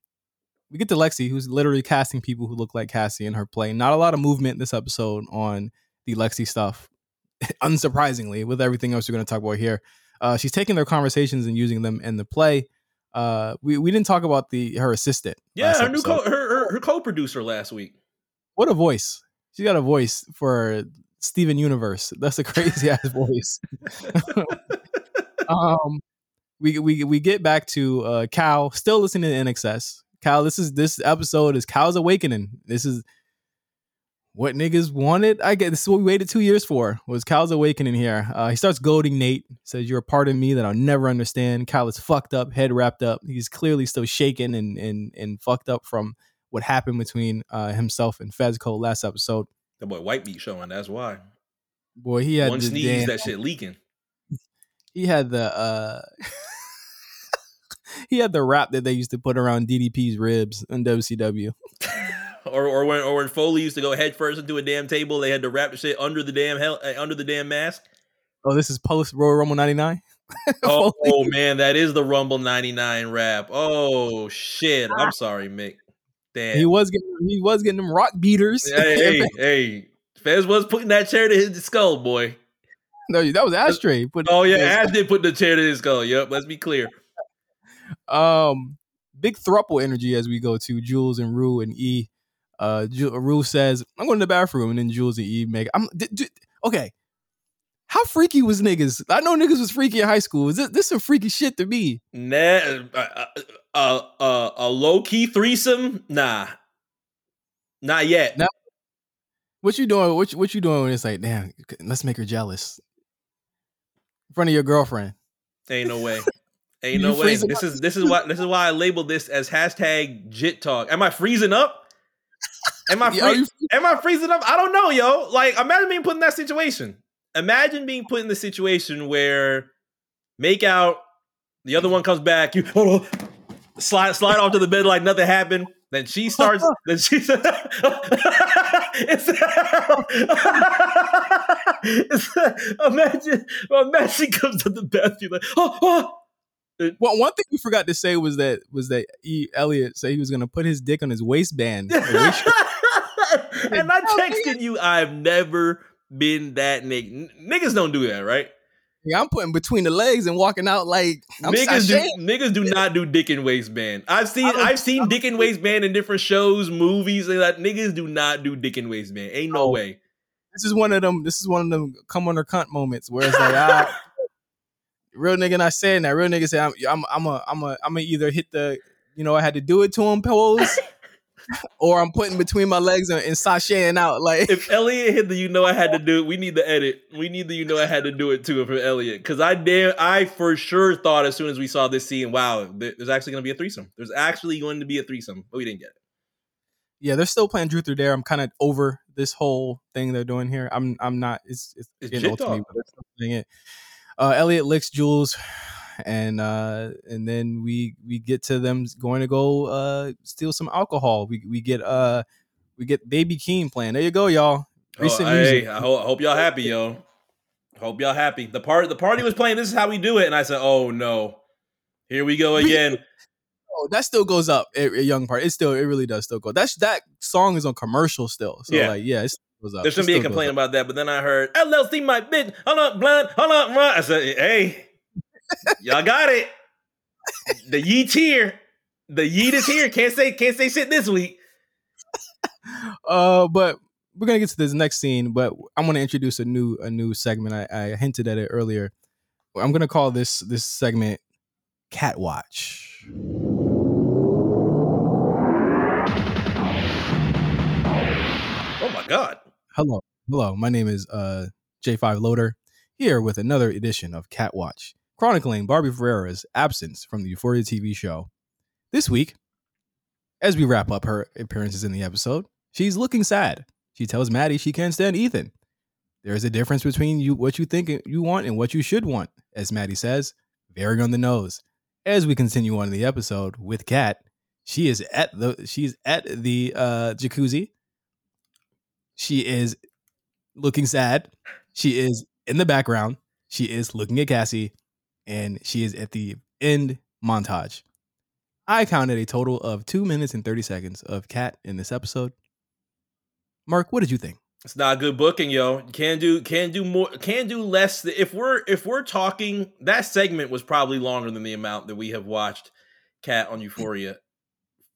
we get to lexi who's literally casting people who look like cassie in her play not a lot of movement this episode on the lexi stuff unsurprisingly with everything else we're going to talk about here uh she's taking their conversations and using them in the play uh we, we didn't talk about the her assistant Yeah, her new co- her, her her co-producer last week. what a voice. She got a voice for Steven Universe. That's a crazy ass voice. um we we we get back to uh Cal still listening to INXS. Cal, this is this episode is Cal's awakening. This is what niggas wanted. I get this is what we waited two years for. Was Cal's awakening here? Uh, he starts goading Nate. Says you're a part of me that I'll never understand. Cal is fucked up, head wrapped up. He's clearly still shaken and and and fucked up from what happened between uh, himself and Fezco last episode. The boy White Beat showing. That's why. Boy, he had One sneeze, damn- that shit leaking. he had the uh he had the wrap that they used to put around DDP's ribs in WCW. Or or when or when Foley used to go head first into a damn table, they had to wrap the shit under the damn hell uh, under the damn mask. Oh, this is post Royal Rumble '99. Oh, oh, man, that is the Rumble '99 rap. Oh shit, I'm sorry, Mick. Damn. He was getting he was getting them rock beaters. hey, hey, hey, Fez was putting that chair to his skull, boy. no, that was Ashtray. Put- Oh yeah, Ash did put the chair to his skull. Yep, let's be clear. um, big thruple energy as we go to Jules and Rue and E. Uh, Ju- Rue says, "I'm going to the bathroom," and then Jules and Eve make. I'm d- d- okay. How freaky was niggas? I know niggas was freaky in high school. Is this, this some freaky shit to me? Nah, uh, uh, uh, uh, a low key threesome? Nah, not yet. No. What you doing? What you, what you doing when it's like, damn, let's make her jealous in front of your girlfriend? Ain't no way. Ain't You no way. This up? is this is why this is why I labeled this as hashtag jit talk. Am I freezing up? Am I Yeah, free- you- am I freezing up? I don't know, yo. Like imagine being put in that situation. Imagine being put in the situation where make out, the other one comes back, you hold on, slide slide off to the bed like nothing happened. Then she starts. then she. it's, it's, imagine, imagine she comes to the bathroom like, oh, oh. Well, one thing we forgot to say was that was that E. Elliot said he was going to put his dick on his waistband. and I texted you, I've never been that nigga. Niggas don't do that, right? Yeah, I'm putting between the legs and walking out like I'm niggas do niggas do not do dick and waistband. I've seen I I've seen dick and waistband in different shows, movies, and that niggas do not do dick and waistband. Ain't no Oh. way. This is one of them. This is one of them come on her cunt moments where it's like, ah, real nigga not saying that. Real nigga say, I'm, I'm, I'm a, I'm a, I'm a either hit the, you know, I had to do it to him pose, or I'm putting between my legs and, and sashaying out. Like, If Elliot hit the you know I had to do it, we need to edit. We need the you know I had to do it to too for Elliot. Cause I damn I for sure thought as soon as we saw this scene, wow, there's actually gonna be a threesome. There's actually going to be a threesome, but we didn't get it. yeah, they're still playing Drew through there. I'm kind of over this whole thing they're doing here. I'm, I'm not. It's, it's, It's getting old to me, but playing it. Uh, Elliot licks Jules, and uh, and then we we get to them going to go uh steal some alcohol. We we get uh we get Baby Keem playing. There you go, y'all. Oh, Recent hey, music. I, ho- I hope y'all happy, yo. Hope y'all happy. The part the party was playing. This is how we do it, and I said, "Oh no, here we go again." Oh, that still goes up. A, a young part. It still it really does still go. That's that song is on commercial still. So Yeah. like yeah, it still goes up. There shouldn't be a still complaint about that, but then I heard LLC my bitch. Hold up, blind. Hold up, run. I said, "Hey, y'all got it. The yeet here. The yeet is here. Can't say can't say shit this week." Uh, but we're gonna get to this next scene. But I'm gonna introduce a new a new segment. I, I hinted at it earlier. I'm gonna call this this segment Cat Watch. Hello, hello. My name is uh J5 Loader here with another edition of Cat Watch, chronicling Barbie Ferreira's absence from the Euphoria TV show. This week, as we wrap up her appearances in the episode, she's looking sad. She tells Maddy she can't stand Ethan. There is a difference between you what you think you want and what you should want, as Maddy says, very on the nose. As we continue on in the episode with Kat, she is at the she's at the uh, jacuzzi. She is looking sad. She is in the background. She is looking at Cassie, and she is at the end montage. I counted a total of two minutes and thirty seconds of Kat in this episode. Mark, what did you think? It's not good booking, yo. Can do can do more can do less. If we're if we're talking that segment was probably longer than the amount that we have watched Kat on Euphoria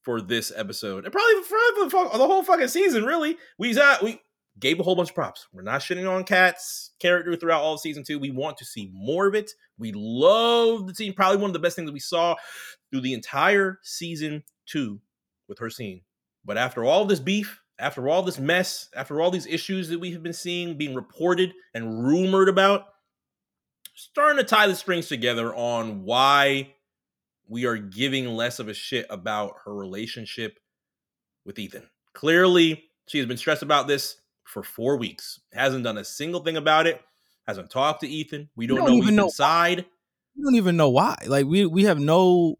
for this episode. And probably for, the whole fucking season, really. We got we gave a whole bunch of props. We're not shitting on Kat's character throughout all of season two. We want to see more of it. We love the scene. Probably one of the best things that we saw through the entire season two with her scene. But after all this beef, after all this mess, after all these issues that we have been seeing being reported and rumored about, starting to tie the strings together on why we are giving less of a shit about her relationship with Ethan. Clearly, she has been stressed about this for four weeks. Hasn't done a single thing about it. Hasn't talked to Ethan. We don't, don't know even Ethan's know side. We don't even know why. Like we we have no.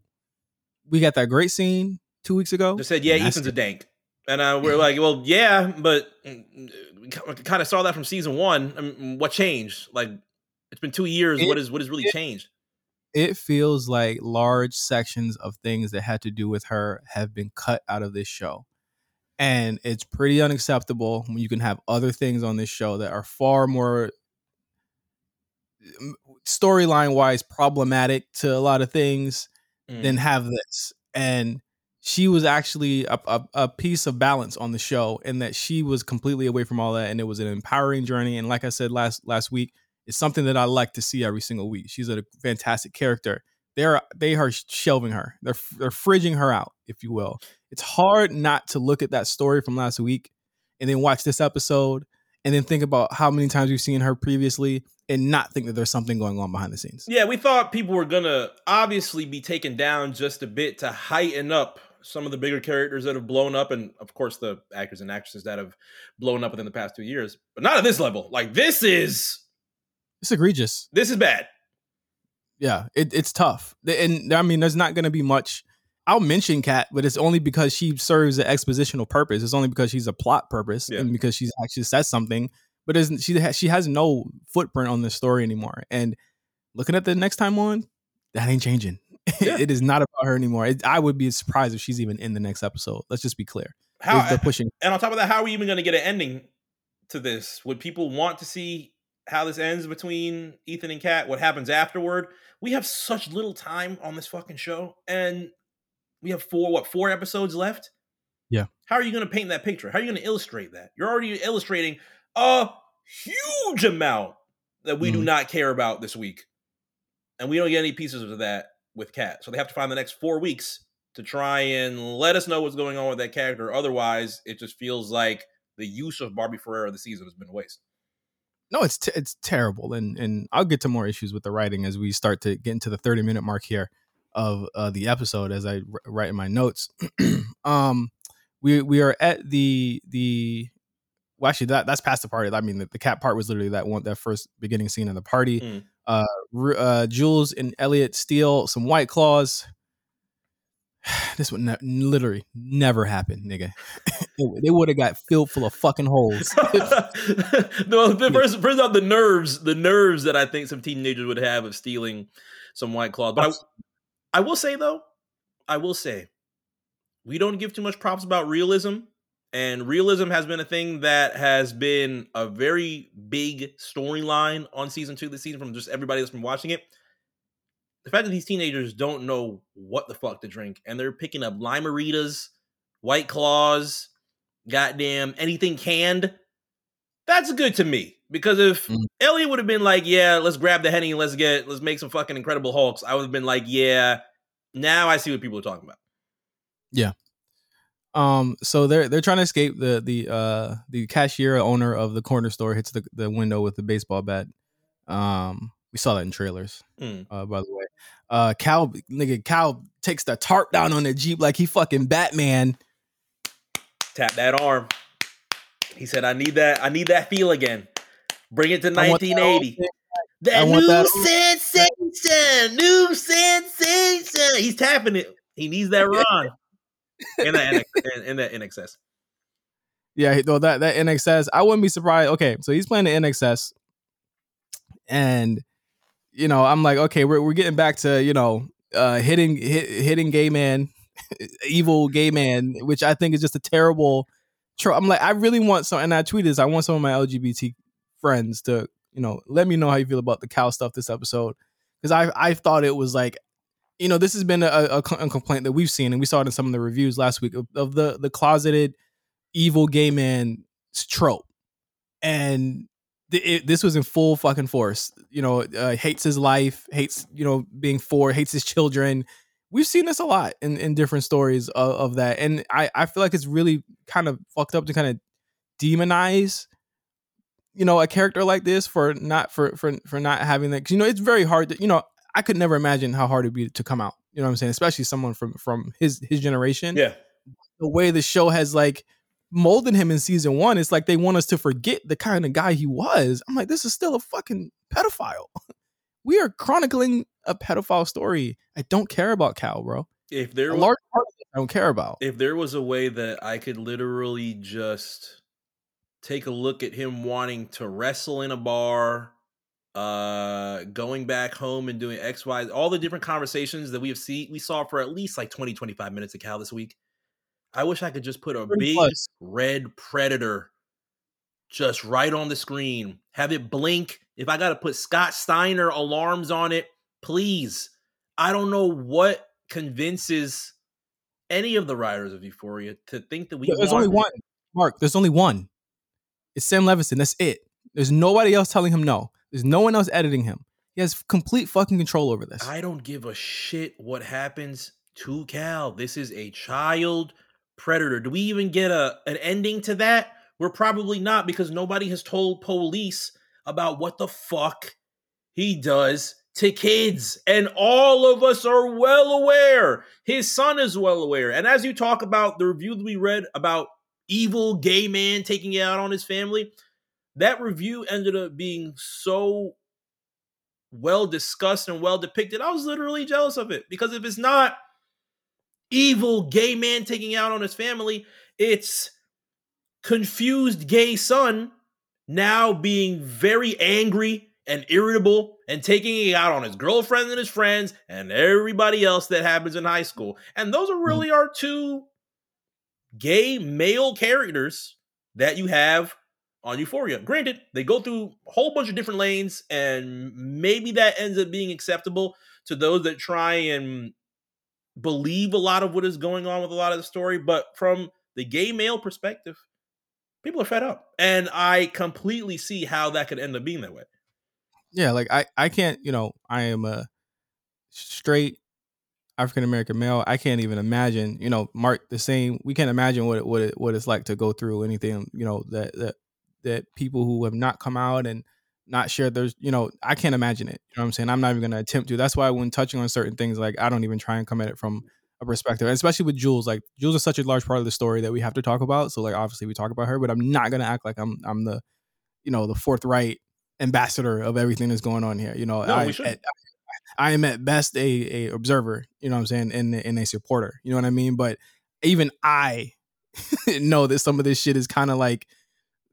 We got that great scene two weeks ago. Just said, yeah, that's Ethan's a dank. And uh, we're like, well, yeah, but mm, we kind of saw that from season one. I mean, what changed? Like, it's been two years. It- what is what has really it- changed? It feels like large sections of things that had to do with her have been cut out of this show. And it's pretty unacceptable when you can have other things on this show that are far more storyline wise problematic to a lot of things Mm. than have this. And she was actually a, a, a piece of balance on the show in that she was completely away from all that and it was an empowering journey. And like I said last last week, it's something that I like to see every single week. She's a fantastic character. They're they are shelving her. They're they're fridging her out, if you will. It's hard not to look at that story from last week and then watch this episode and then think about how many times we've seen her previously and not think that there's something going on behind the scenes. Yeah, we thought people were gonna obviously be taken down just a bit to heighten up some of the bigger characters that have blown up, and of course the actors and actresses that have blown up within the past two years. But not at this level. Like this is It's egregious. this is bad. Yeah, it, it's tough. And I mean, there's not going to be much. I'll mention Kat, but it's only because she serves an expositional purpose. It's only because she's a plot purpose Yeah. and because she's actually says something. But isn't she? Ha- she has no footprint on this story anymore. And looking at the next time on, that ain't changing. Yeah. it is not about her anymore. It, I would be surprised if she's even in the next episode. Let's just be clear. How They're- pushing. and on top of that, how are we even gonna get an ending to this? Would people want to see how this ends between Ethan and Kat? What happens afterward? We have such little time on this fucking show, and we have four what four episodes left. Yeah. How are you going to paint that picture? How are you going to illustrate that? You're already illustrating a huge amount that we do Mhm. not care about this week, and we don't get any pieces of that with Kat. So they have to find the next four weeks to try and let us know what's going on with that character. Otherwise, it just feels like the use of Barbie Ferreira this season has been a waste. No, it's t- it's terrible, and and I'll get to more issues with the writing as we start to get into the thirty minute mark here of uh, the episode as I r- write in my notes. um, we we are at the the well, actually that that's past the party. I mean, the, the Kat part was literally that one that first beginning scene of the party. Mm. Uh, uh, Jules and Elliot steal some white claws. This would ne- literally never happen, nigga. they would have got filled full of fucking holes. no, first, first off, the nerves, the nerves that I think some teenagers would have of stealing some white claws. But I, I will say though, I will say, we don't give too much props about realism, and realism has been a thing that has been a very big storyline on season two this season from just everybody that's been watching it. The fact that these teenagers don't know what the fuck to drink, and they're picking up limeritas, white claws, goddamn anything canned. That's good to me because if Mm. Elliot would have been like, "Yeah, let's grab the henny and let's get let's make some fucking Incredible Hulks," I would have been like, "Yeah." Now I see what people are talking about. Yeah. Um, so they're they're trying to escape. The the uh the cashier owner of the corner store hits the, the window with the baseball bat. Um, we saw that in trailers. Mm. Uh, by the way, uh, Cal nigga Cal takes the tarp down on the jeep like he fucking Batman. Tap that arm. He said, "I need that. I need that feel again. Bring it to I want that 1980." That new that- sensation, new sensation. He's tapping it. He needs that run. in that in, in that excess. Yeah, though that that INXS, I wouldn't be surprised. Okay, so he's playing the INXS, and you know, I'm like, okay, we're we're getting back to you know, uh, hitting hit, hitting gay man, evil gay man, which I think is just a terrible. Tro- I'm like, I really want some, and I tweeted this. I want some of my LGBT friends to you know let me know how you feel about the Cal stuff this episode because I I thought it was like. You know, this has been a, a, a complaint that we've seen, and we saw it in some of the reviews last week of, of the the closeted evil gay man trope and th- it, this was in full fucking force. You know uh, hates his life hates you know being for hates his children. We've seen this a lot in, in different stories of, of that. And I, I feel like it's really kind of fucked up to kind of demonize you know a character like this for not for for for not having that. 'cause, you know it's very hard to you know i could never imagine how hard it'd be to come out. You know what i'm saying? Especially someone from from his his generation. Yeah. the way the show has like molded him in season one, it's like they want us to forget the kind of guy he was. I'm like, this is still a fucking pedophile. we are chronicling a pedophile story. I don't care about Cal, bro. If there A was, large part of it I don't care about. if there was a way that I could literally just take a look at him wanting to wrestle in a bar, uh going back home and doing X, Y, all the different conversations that we have seen we saw for at least like 20, 25 minutes of Cal this week. I wish I could just put a big plus. red predator just right on the screen. Have it blink. If I gotta put Scott Steiner alarms on it, please. I don't know what convinces any of the writers of Euphoria to think that we There's want only one. Mark, there's only one. It's Sam Levinson. That's it. There's nobody else telling him no. There's no one else editing him. He has complete fucking control over this. I don't give a shit what happens to Cal. This is a child predator. Do we even get a an ending to that? We're probably not because nobody has told police about what the fuck he does to kids. And all of us are well aware. His son is well aware. And as you talk about the review that we read about evil gay man taking it out on his family, that review ended up being so well discussed and well depicted. I was literally jealous of it because if it's not evil gay man taking out on his family, it's confused gay son now being very angry and irritable and taking it out on his girlfriend and his friends and everybody else that happens in high school. And those are really our two gay male characters that you have on Euphoria. Granted, they go through a whole bunch of different lanes, and maybe that ends up being acceptable to those that try and believe a lot of what is going on with a lot of the story. But from the gay male perspective, people are fed up. And I completely see how that could end up being that way. yeah, like I, I can't, you know, I am a straight African American male. I can't even imagine, you know, Mark the same. We can't imagine what it, what it, what it's like to go through anything, you know, that that that people who have not come out and not shared there's, you know, I can't imagine it. You know what I'm saying? I'm not even going to attempt to. That's why when touching on certain things, like I don't even try and come at it from a perspective, and especially with Jules. Like Jules is such a large part of the story that we have to talk about. So like obviously we talk about her, but I'm not going to act like I'm I'm the, you know, the forthright ambassador of everything that's going on here. You know, No, I, we at- I am at best a, a observer, you know what I'm saying, and, and a supporter, you know what I mean? But even I know that some of this shit is kind of like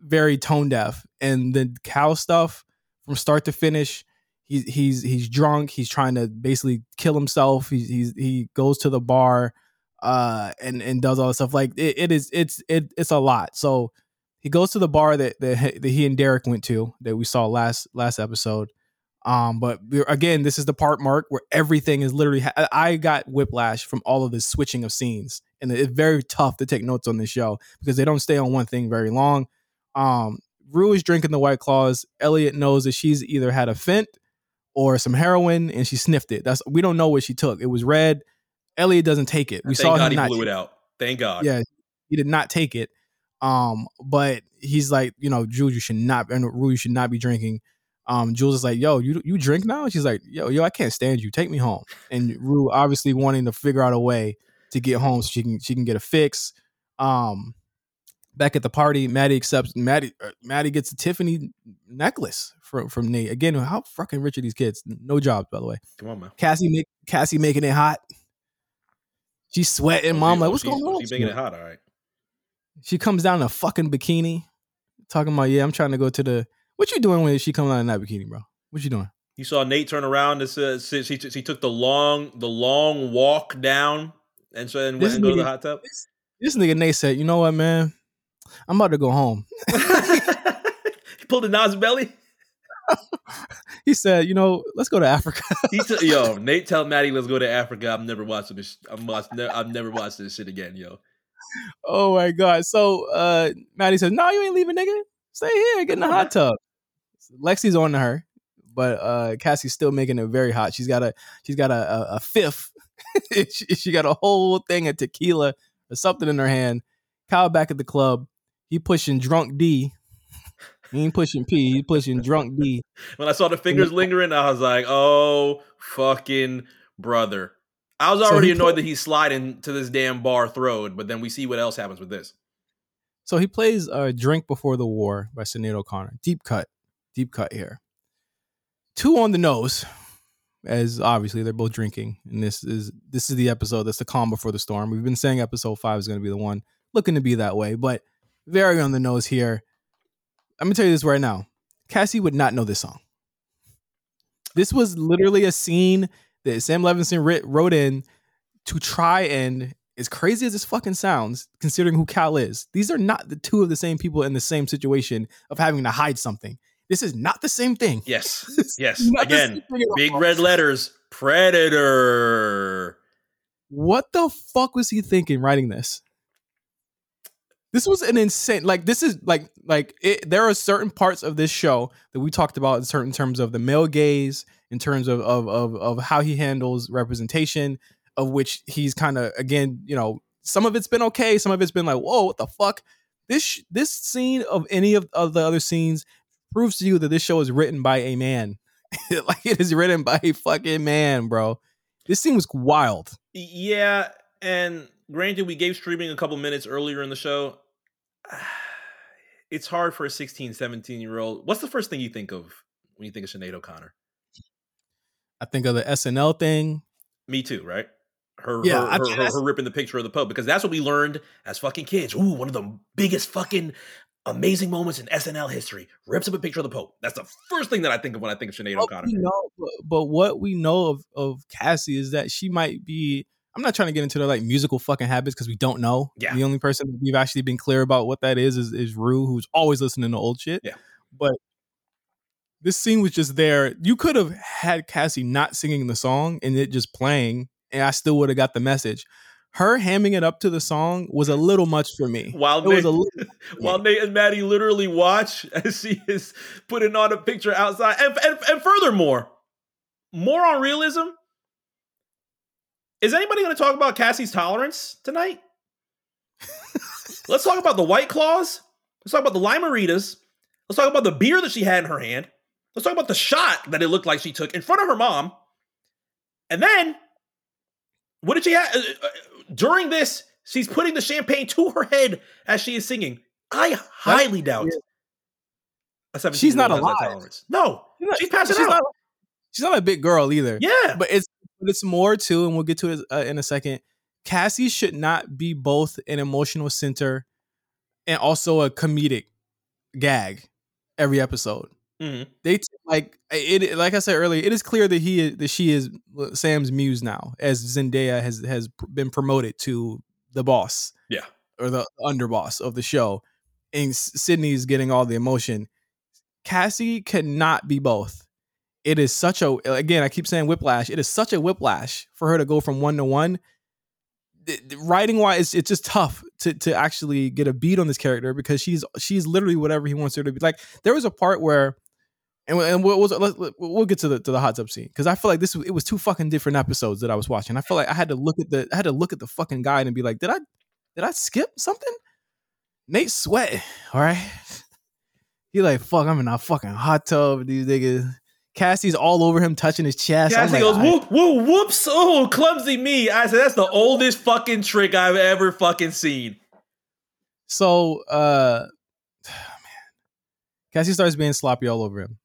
very tone deaf. And the Cal stuff from start to finish, he's he's he's drunk, he's trying to basically kill himself. He's he's he goes to the bar uh and and does all this stuff. Like it, it is it's it it's a lot. So he goes to the bar that, that that he and Derek went to that we saw last last episode. Um, but again, this is the part mark where everything is literally. Ha- I got whiplash from all of this switching of scenes, and it's very tough to take notes on this show because they don't stay on one thing very long. Um, Rue is drinking the White Claws. Elliot knows that she's either had a fent or some heroin, and she sniffed it. That's we don't know what she took. It was red. Elliot doesn't take it. We Thank saw God him he not. blew it out. Thank God. yeah, he did not take it. Um, but he's like, you know, Jules, you should not, and Rue, you should not be drinking. Um, Jules is like, yo, you you drink now? She's like, yo, yo, I can't stand you. Take me home. And Rue obviously wanting to figure out a way to get home so she can she can get a fix. Um, back at the party, Maddy accepts Maddy. Uh, Maddy gets a Tiffany necklace from from Nate. Again, how fucking rich are these kids? No jobs, by the way. Come on, man. Cassie make Cassie making it hot. She's sweating. Oh, Mom, like, oh, what's going on? She's making it hot. All right. She comes down in a fucking bikini, talking about, yeah, I'm trying to go to the. What you doing when she comes out in that bikini, bro? What you doing? You saw Nate turn around and said she, she, she took the long the long walk down and so and went and go to the hot tub. This nigga Nate said, you know what, man? I'm about to go home. he pulled a Nas belly. He said, you know, let's go to Africa. He t- yo Nate tell Maddy let's go to Africa. I'm never watching this. I'm watch, ne- I've never watched this shit again, yo. oh my god. So uh Maddy says, no, you ain't leaving, nigga. Stay here, get in the hot tub. Lexi's on to her, but uh Cassie's still making it very hot. She's got a she's got a, a, a fifth. she, she got a whole thing of tequila or something in her hand. Kyle back at the club. He pushing drunk D. He ain't pushing P. He pushing drunk D. When I saw the fingers lingering, I was like, oh fucking brother. I was already he annoyed put- that he's sliding to this damn bar throwed, but then we see what else happens with this. So he plays uh, "Drink Before the War" by Sinead O'Connor. Deep cut, deep cut here. Two on the nose. as obviously they're both drinking, and this is this is the episode that's the calm before the storm. We've been saying episode five is going to be the one looking to be that way, but very on the nose here. I'm gonna tell you this right now. Cassie would not know this song. This was literally a scene that Sam Levinson writ, wrote in to try and, as crazy as this fucking sounds, considering who Cal is, these are not the two of the same people in the same situation of having to hide something. This is not the same thing. Yes. Yes. Again, same thing at big red letters. Predator. What the fuck was he thinking writing this? This was an insane. Like this is like like it, there are certain parts of this show that we talked about in certain terms of the male gaze, in terms of of of, of how he handles representation, of which he's kind of again, you know, some of it's been okay, some of it's been like, whoa, what the fuck? This this scene of any of, of the other scenes proves to you that this show is written by a man. like it is written by a fucking man, bro. This scene was wild. Yeah, and granted, we gave streaming a couple minutes earlier in the show. It's hard for a 16, 17 year old. What's the first thing you think of when you think of Sinead O'Connor? I think of the SNL thing. Me too, right? Her, Yeah, her, I her, mean, her, her ripping the picture of the Pope because that's what we learned as fucking kids. Ooh, one of the biggest fucking amazing moments in SNL history. Rips up a picture of the Pope. That's the first thing that I think of when I think of Sinead What O'Connor. know, but, but what we know of, of Cassie is that she might be. I'm not trying to get into the like musical fucking habits because we don't know. Yeah. The only person we've actually been clear about what that is is, is Rue, who's always listening to old shit. Yeah. But this scene was just there. You could have had Cassie not singing the song and it just playing, and I still would have got the message. Her hamming it up to the song was a little much for me. While It was Nate, a little, while Nate and Maddy literally watch as she is putting on a picture outside, and, and, and furthermore, more on realism. Is anybody going to talk about Cassie's tolerance tonight? Let's talk about the White Claws. Let's talk about the Limeritas. Let's talk about the beer that she had in her hand. Let's talk about the shot that it looked like she took in front of her mom. And then, what did she have? Uh, uh, during this, she's putting the champagne to her head as she is singing. I highly doubt a She's not alive. tolerance. No, She's not- she's passing she's out. not, she's not a big girl either. yeah, but it's but it's more too, and we'll get to it uh, in a second. Cassie should not be both an emotional center and also a comedic gag every episode. Mhm. They t- like it. Like I said earlier, it is clear that he is, that she is Sam's muse now, as Zendaya has has been promoted to the boss, Yeah. or the underboss of the show, and S- Sydney's getting all the emotion. Cassie cannot be both it is such a again i keep saying whiplash it is such a whiplash for her to go from one to one. Writing wise it's, just tough to to actually get a beat on this character because she's she's literally whatever he wants her to be. Like there was a part where and, and was let's, we'll get to the to the hot tub scene because i feel like this it was two fucking different episodes that i was watching. I feel like i had to look at the i had to look at the fucking guide and be like did i did i skip something? Nate sweat all right? He like fuck i'm in a fucking hot tub these niggas Cassie's all over him, touching his chest. Cassie like, goes, "I- whoop, whoop, whoops. Oh, clumsy me. I said, that's the oldest fucking trick I've ever fucking seen. So, uh, man, Cassie starts being sloppy all over him.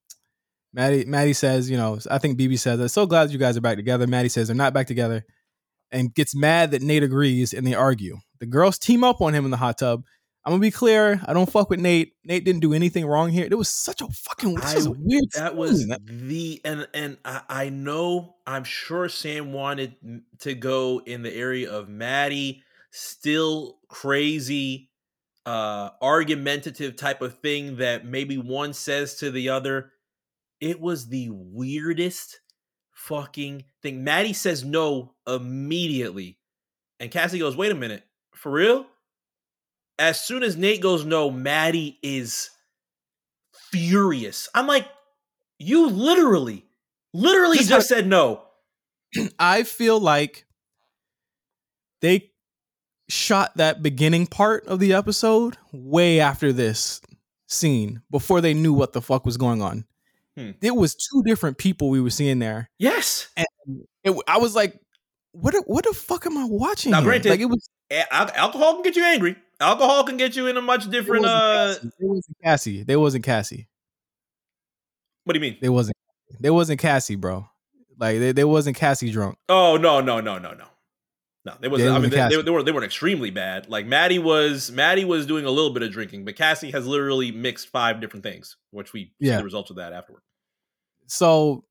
Maddy, Maddy says, you know, I think BB says, I'm so glad you guys are back together. Maddy says they're not back together and gets mad that Nate agrees and they argue. The girls team up on him in the hot tub. I'm gonna be clear. I don't fuck with Nate. Nate didn't do anything wrong here. It was such a fucking this I- is a weird. That was the and and I, I know I'm sure Sam wanted to go in the area of Maddy, still crazy, uh, argumentative type of thing that maybe one says to the other. It was the weirdest fucking thing. Maddy says no immediately, and Cassie goes, "Wait a minute, for real?" As soon as Nate goes no, Maddy is furious. I'm like, you literally, literally Just just, said no. I feel like they shot that beginning part of the episode way after this scene before they knew what the fuck was going on. Hmm. It was two different people we were seeing there. Yes. It, I was like, what? the- What the fuck am I watching? Now, granted, like it was. Al- alcohol can get you angry. Alcohol can get you in a much different. wasn't, Uh, Cassie. It wasn't Cassie. They wasn't Cassie. what do you mean? They wasn't. They wasn't Cassie, bro. Like they, they wasn't Cassie drunk. Oh no no no no no no! They was Yeah, I mean they, they, they were they weren't extremely bad. Like Maddy was Maddy was doing a little bit of drinking, but Cassie has literally mixed five different things, which we see Yeah. the results of that afterward. So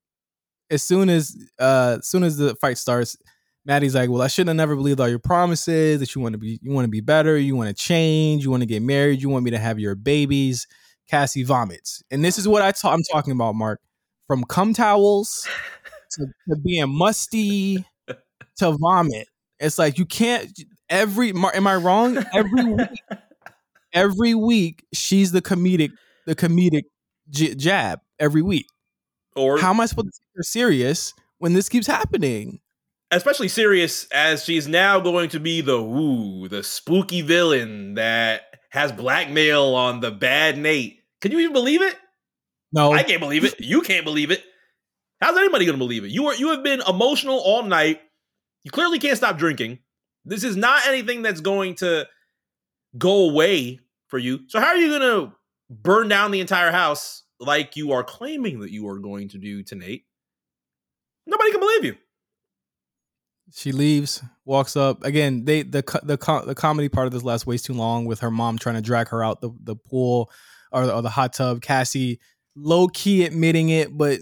as soon as uh as soon as the fight starts, Maddy's like, Well, I shouldn't have never believed all your promises that you want to be you want to be better, you want to change, you want to get married, you want me to have your babies. Cassie vomits. And this is what I ta- I'm talking about, Mark. From cum towels to, to being musty to vomit. It's like you can't every am I wrong? Every week, every week she's the comedic the comedic j- jab every week. Or How am I supposed to take her serious when this keeps happening? Especially serious as she's now going to be the ooh, the spooky villain that has blackmail on the bad Nate. Can you even believe it? No, I can't believe it. You can't believe it. How's anybody going to believe it? You are you have been emotional all night. You clearly can't stop drinking. This is not anything that's going to go away for you. So how are you going to burn down the entire house like you are claiming that you are going to do to Nate? Nobody can believe you. She leaves, walks up again. They the the the comedy part of this lasts way too long with her mom trying to drag her out the the pool or, or the hot tub. Cassie low key admitting it, but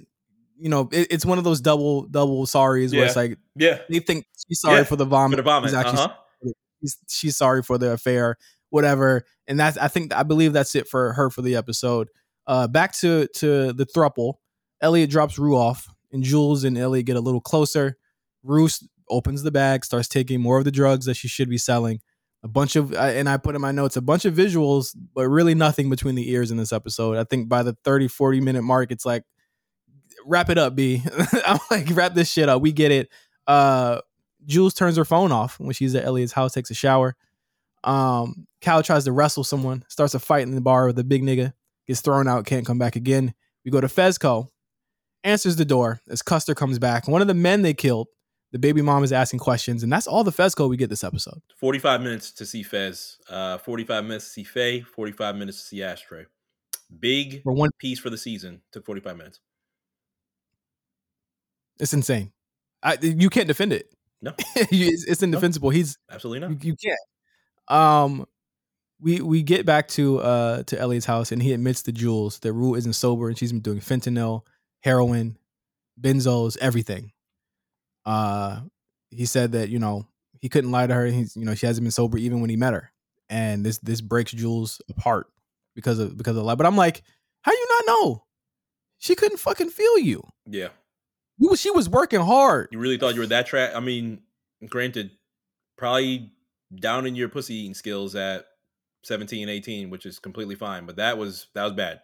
you know it, it's one of those double double sorries where it's like Yeah. they think she's sorry Yeah, for the For vomit. the vomit. She's actually Uh-huh. she's, she's sorry for the affair, whatever. And that's I think I believe that's it for her for the episode. Uh, back to to the thruple. Elliot drops Rue off, and Jules and Elliot get a little closer. Rue opens the bag, starts taking more of the drugs that she should be selling. A bunch of and I put in my notes a bunch of visuals, but really nothing between the ears in this episode. I think by the 30, 40 minute mark, it's like wrap it up, B. I'm like, wrap this shit up. We get it. Uh Jules turns her phone off when she's at Elliot's house, takes a shower. Um, Cal tries to wrestle someone, starts a fight in the bar with a big nigga, gets thrown out, can't come back again. We go to Fezco, answers the door as Custer comes back. One of the men they killed, the baby mom is asking questions, and that's all the Fezco we get this episode. 45 minutes to see Fez. Uh, 45 minutes to see Faye. 45 minutes to see Ashtray. Big For one, piece for the season. Took 45 minutes. it's insane. I, you can't defend it. No. it's, it's indefensible. He's Absolutely not. you can't. Um, we we get back to uh to Elliot's house and he admits the jewels that Rue isn't sober and she's been doing fentanyl, heroin, benzos, everything. Uh, he said that you know he couldn't lie to her. He's you know she hasn't been sober even when he met her, and this this breaks Jules apart because of because of the lie. But I'm like, how you not know? She couldn't fucking feel you. Yeah. You was- she was working hard. You really thought you were that trash? I mean, granted, probably down in your pussy eating skills at 17, 18, which is completely fine. But that was that was bad.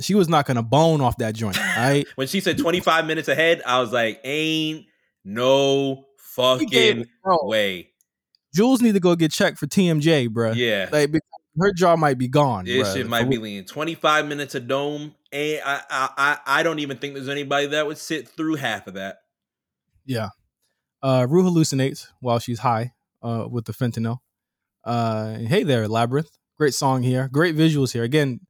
She was not gonna bone off that joint. Right? When she said 25 minutes ahead, I was like, ain't no fucking way. Jules need to go get checked for TMJ, bro. Yeah. Like her jaw might be gone. This bruh. shit might be leaning 25 minutes of dome. And I, I I I don't even think there's anybody that would sit through half of that. Yeah. Uh Rue hallucinates while she's high uh with the fentanyl. Uh hey there, Labrinth. Great song here. Great visuals here. Again,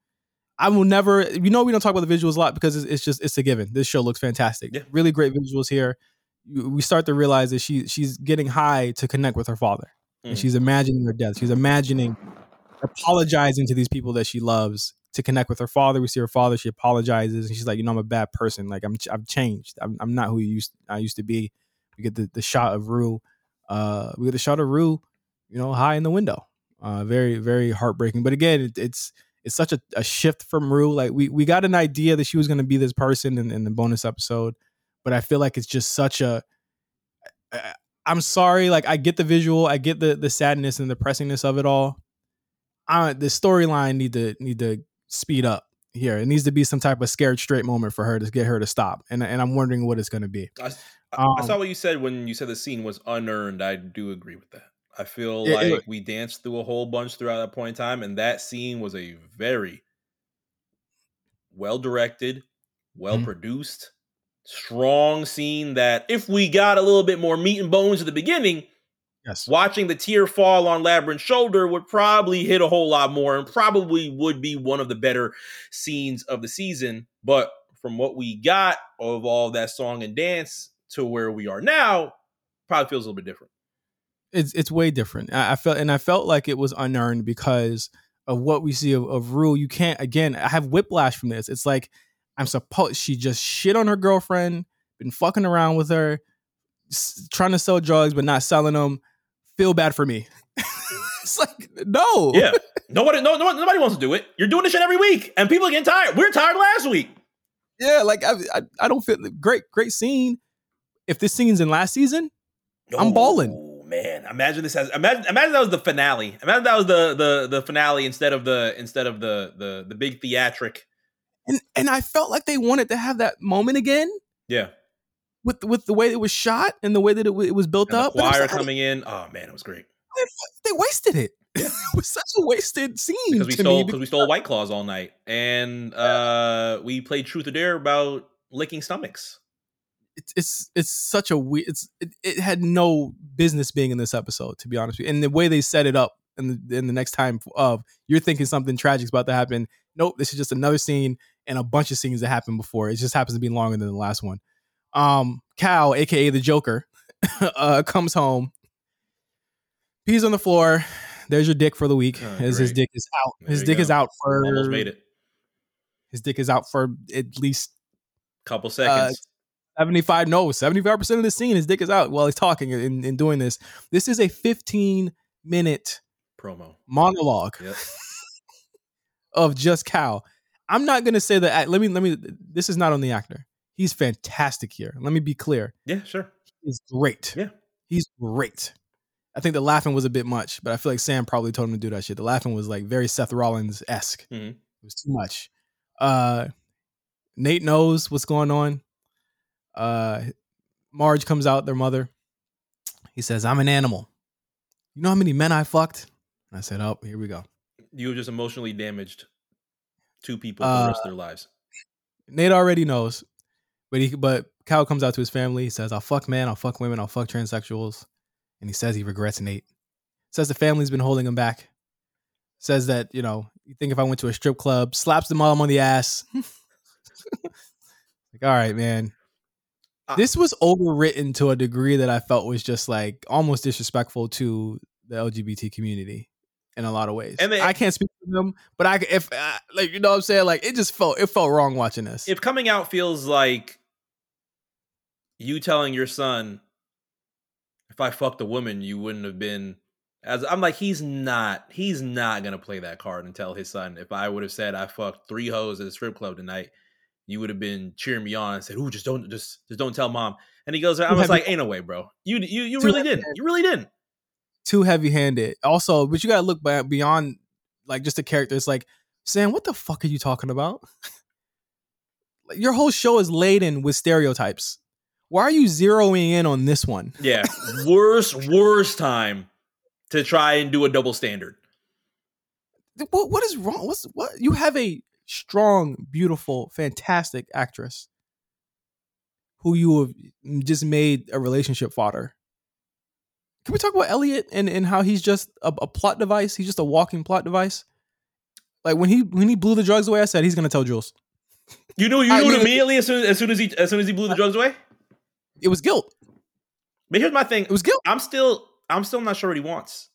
I will never you know we don't talk about the visuals a lot because it's, it's just it's a given. This show looks fantastic. Yeah. Really great visuals here. We start to realize that she she's getting high to connect with her father. and Mhm. she's imagining her death. She's imagining apologizing to these people that she loves to connect with her father. We see her father. She apologizes, and she's like, "You know, I'm a bad person. Like I'm, I've changed. I'm, I'm not who you used, I used to be." We get the, the shot of Rue. Uh, we get the shot of Rue, you know, high in the window. Uh, very, very heartbreaking. But again, it, it's it's such a, a shift from Rue. Like we we got an idea that she was going to be this person in, in the bonus episode, but I feel like it's just such a. I'm sorry. Like I get the visual, I get the the sadness and the pressingness of it all. I, the storyline need to need to speed up here. It needs to be some type of scared straight moment for her to get her to stop. And and I'm wondering what it's going to be. I, I, I Um, saw what you said when you said the scene was unearned. I do agree with that. I feel It- it like look- we danced through a whole bunch throughout that point in time, and that scene was a very well directed, well Mhm. produced, strong scene that if we got a little bit more meat and bones at the beginning, Yes. watching the tear fall on Labrinth's shoulder would probably hit a whole lot more and probably would be one of the better scenes of the season. But from what we got of all that song and dance to where we are now, probably feels a little bit different. it's it's way different. I, I felt and I felt like it was unearned because of what we see of, of Rue. You can't again. I have whiplash from this. It's like I'm supposed she just shit on her girlfriend, been fucking around with her, s- trying to sell drugs but not selling them. Feel bad for me. it's like no, Yeah. Nobody, no, no, nobody wants to do it. You're doing this shit every week, and people are getting tired. We are tired last week. yeah. Like I, I, I don't feel great. Great scene. If this scene's in last season, I'm balling. Oh man, imagine this as imagine imagine that was the finale. Imagine that was the the the finale instead of the instead of the the the big theatric. And and I felt like they wanted to have that moment again Yeah, with with the way it was shot and the way that it, it was built and up. Was choir like, coming in. Oh man, it was great they wasted it. it was such a wasted scene because we to stole because we stole White Claws all night, and uh we played Truth or Dare about licking stomachs. It's it's it's such a weird. It's it, it had no business being in this episode, to be honest with you. And the way they set it up, and the, in the next time of you're thinking something tragic's about to happen. Nope, this is just another scene and a bunch of scenes that happened before. It just happens to be longer than the last one. Um, Cal, aka the Joker, uh, comes home, pees on the floor. There's your dick for the week. Oh, as his dick is out. There His dick go. is out for Almost made it. His dick is out for at least Couple Uh, seconds. 75 no 75% of the scene his dick is out while he's talking and, and doing this this is a 15 minute promo. monologue Yep. of just cal i'm not gonna say that let me let me this is not on the actor. He's fantastic here. Let me be clear. Yeah, sure. he's great. Yeah. he's great. I think the laughing was a bit much but i feel like sam probably told him to do that shit. The laughing was like very seth rollins-esque. Mhm. it was too much. Uh nate knows what's going on. Uh marge comes out their mother. He says i'm an animal. You know how many men i fucked? And i said oh here we go. You have just emotionally damaged two people for Uh, the rest of their lives. Nate already knows, but he but Cal comes out to his family. He says, "I'll fuck men, I'll fuck women, I'll fuck transsexuals," and he says he regrets Nate. Says the family's been holding him back. Says that you know you think if I went to a strip club, slaps the mom on the ass. like, all right, man. Uh, This was overwritten to a degree that I felt was just like almost disrespectful to the LGBT community in a lot of ways. And they- I can't speak for them, but I if uh, like you know what I'm saying, like it just felt it felt wrong watching this. If coming out feels like you telling your son, if I fucked a woman, you wouldn't have been as I'm like, he's not he's not gonna play that card and tell his son, if I would have said I fucked three hoes at a strip club tonight, you would have been cheering me on and said, Ooh, just don't just just don't tell mom. And he goes, I was like, ain't no way, bro. You you you really didn't. You really didn't. Too heavy handed. Also, but you gotta look beyond like just the character. It's like, Sam, what the fuck are you talking about? like, your whole show is laden with stereotypes. Why are you zeroing in on this one? Yeah. worst, worst time to try and do a double standard. What what is wrong? What's what? You have a strong, beautiful, fantastic actress who you have mm, just made a relationship fodder. Can we talk about Elliot and, and how he's just a, a plot device? He's just a walking plot device. Like when he when he blew the drugs away, I said he's gonna tell Jules. You knew you knew mean- immediately as soon as soon as he as soon as he blew the drugs away. It was guilt. But here's my thing. It was guilt. I'm still I'm still not sure what he wants.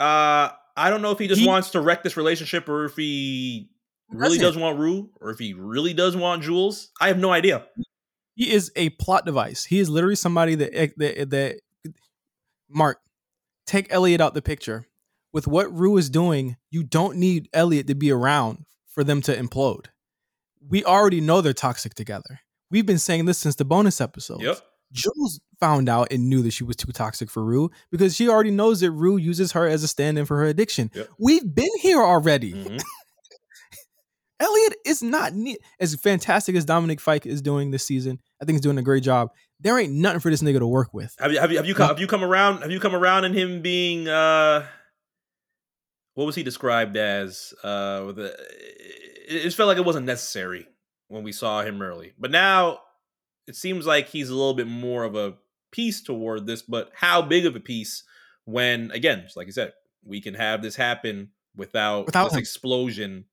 Uh I don't know if he just He- wants to wreck this relationship or if he really doesn't. want Rue or if he really does want Jules. I have no idea. He is a plot device. He is literally somebody that that, that Mark take Elliot out the picture. With what Rue is doing, you don't need Elliot to be around for them to implode. We already know they're toxic together. We've been saying this since the bonus episode. Yep. Jules found out and knew that she was too toxic for Rue because she already knows that Rue uses her as a stand-in for her addiction. Yep. We've been here already. Mhm. Elliot is not ne- as fantastic as Dominic Fike is doing this season. I think he's doing a great job. There ain't nothing for this nigga to work with. Have you have you have you come, have you come around have you come around in him being uh what was he described as uh with a, it just felt like it wasn't necessary when we saw him early. But now it seems like he's a little bit more of a piece toward this, but how big of a piece when again, just like you said, we can have this happen without, Without this him. explosion.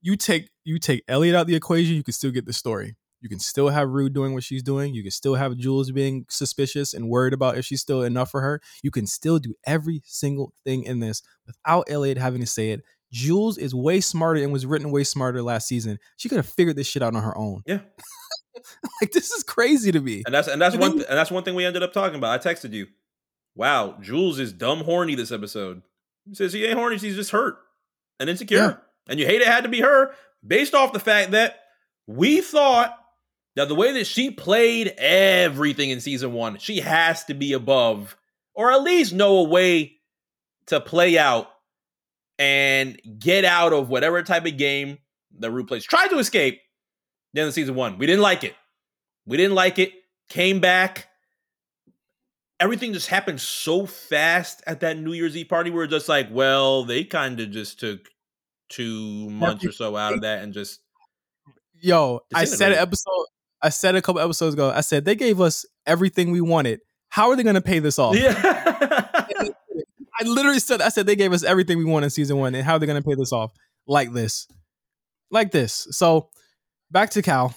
You take you take Elliot out the equation, you can still get the story. You can still have Rue doing what she's doing. You can still have Jules being suspicious and worried about if she's still enough for her. You can still do every single thing in this without Elliot having to say it. Jules is way smarter and was written way smarter last season. She could have figured this shit out on her own. Yeah. like this is crazy to me. And that's and that's And one then- th- and that's one thing we ended up talking about. I texted you. Wow, Jules is dumb horny this episode. He says he ain't horny, she's just hurt and insecure. Yeah. And you hate it had to be her based off the fact that we thought that the way that she played everything in season one, she has to be above or at least know a way to play out and get out of whatever type of game that Rue plays. Tried to escape the end of season one. We didn't like it. We didn't like it. Came back. Everything just happened so fast at that New Year's Eve party. We were just like, well, they kind of just took two months or so out of that and just Yo, I said an episode. I said a couple episodes ago. I said they gave us everything we wanted. How are they going to pay this off? yeah. I literally said, I said they gave us everything we want in season one, and how are they going to pay this off? Like this, like this. So back to Cal.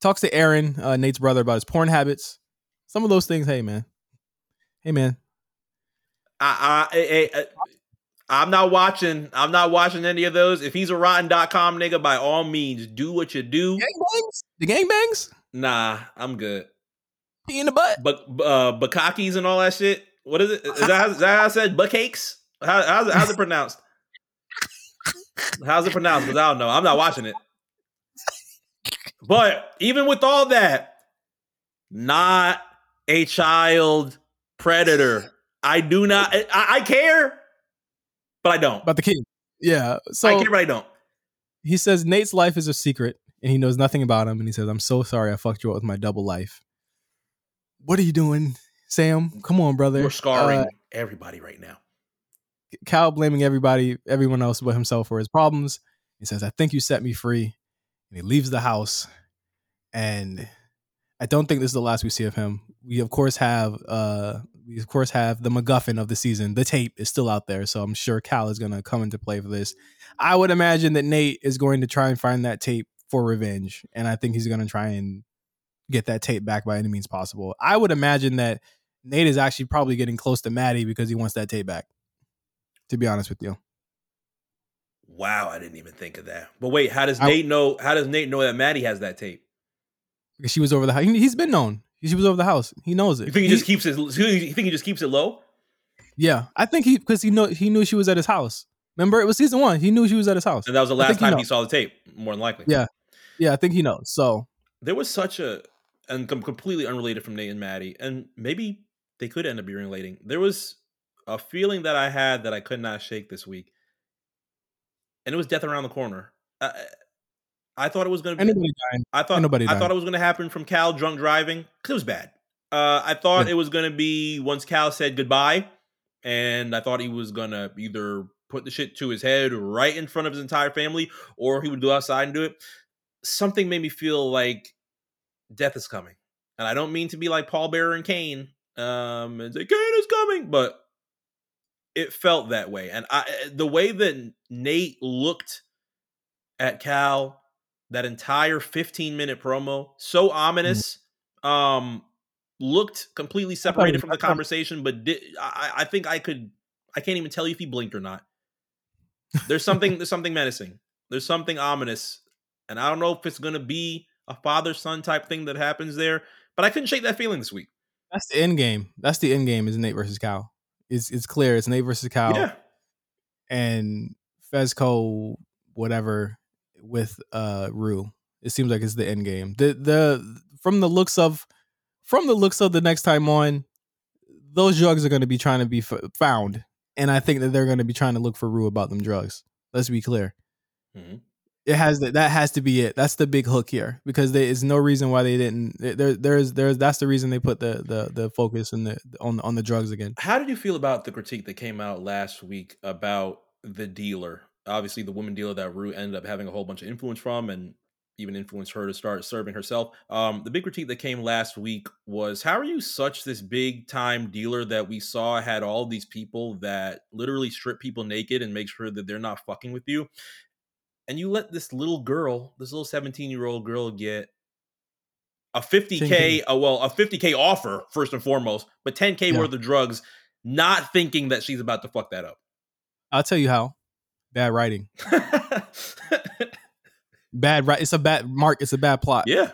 Talks to Aaron, uh, Nate's brother, about his porn habits. Some of those things. Hey man, hey man. I, I, I, I, I'm not watching. I'm not watching any of those. If he's a rotten.com nigga, by all means, do what you do. Gangbangs. The gangbangs. Nah, I'm good. Pee in the butt. But uh Bukakis and all that shit. What is it? Is that, how- is that how I said? Buckakes? How, how's, it, how's it pronounced? How's it pronounced? Because I don't know. I'm not watching it. But even with all that, not a child predator. I do not. I, I care, but I don't. About the kid. Yeah. So I care, but I don't. he says Nate's life is a secret and he knows nothing about him. And he says, I'm so sorry I fucked you up with my double life. What are you doing, Sam? Come on, brother. We're scarring Uh, everybody right now. Cal blaming everybody, everyone else but himself for his problems. He says, I think you set me free. And he leaves the house. And I don't think this is the last we see of him. We of course have uh we of course have the MacGuffin of the season. The tape is still out there, so I'm sure Cal is gonna come into play for this. I would imagine that Nate is going to try and find that tape for revenge, and I think he's gonna try and get that tape back by any means possible. I would imagine that Nate is actually probably getting close to Maddy because he wants that tape back. To be honest with you, Wow, I didn't even think of that. But wait, how does I- Nate know? How does Nate know that Maddy has that tape? because she was over the house. He's been known. She was over the house. He knows it. You think he, just keeps it? You think he just keeps it low? Yeah, I think he because he know he knew she was at his house. Remember, it was season one. He knew she was at his house. And that was the last think he time he saw the tape, more than likely. Yeah. Yeah, I think he knows. So There was such a, and completely unrelated from Nate and Maddy, and maybe they could end up being relating. There was a feeling that I had that I could not shake this week, and it was death around the corner. I, I thought it was going to be. anybody dying? I thought Anybody I thought it was going to happen from Cal drunk driving because it was bad. Uh, I thought Yeah. it was going to be once Cal said goodbye, and I thought he was going to either put the shit to his head right in front of his entire family, or he would go outside and do it. Something made me feel like death is coming, and I don't mean to be like Paul Bearer and Kane, um, and say Kane is coming, but it felt that way. And I, the way that Nate looked at Cal that entire 15 minute promo so ominous um looked completely separated from the conversation but did, I, I think i could i can't even tell you if he blinked or not there's something there's something menacing there's something ominous and i don't know if it's going to be a father son type thing that happens there but i couldn't shake that feeling this week That's the end game. That's the end game. Is Nate versus Cal. It's it's clear. It's Nate versus Cal. yeah and Fezco whatever with uh Rue. It seems like it's the end game. The the from the looks of from the looks of the next time on, those drugs are going to be trying to be f- found, and I think that they're going to be trying to look for Rue about them drugs. Let's be clear. Mhm. It has that. That has to be it. That's the big hook here because there is no reason why they didn't. There, there's, there's. That's the reason they put the the the focus and the on on the drugs again. How did you feel about the critique that came out last week about the dealer? Obviously, the woman dealer that Rue ended up having a whole bunch of influence from, and even influenced her to start serving herself. Um, the big critique that came last week was, "How are you such this big time dealer that we saw had all these people that literally strip people naked and make sure that they're not fucking with you, and you let this little girl, this little seventeen year old girl, get a 50k, uh, well, a 50k offer first and foremost, but 10k Yeah. worth of drugs, not thinking that she's about to fuck that up. I'll tell you how. Bad writing. Bad right. It's a bad mark. It's a bad plot. yeah,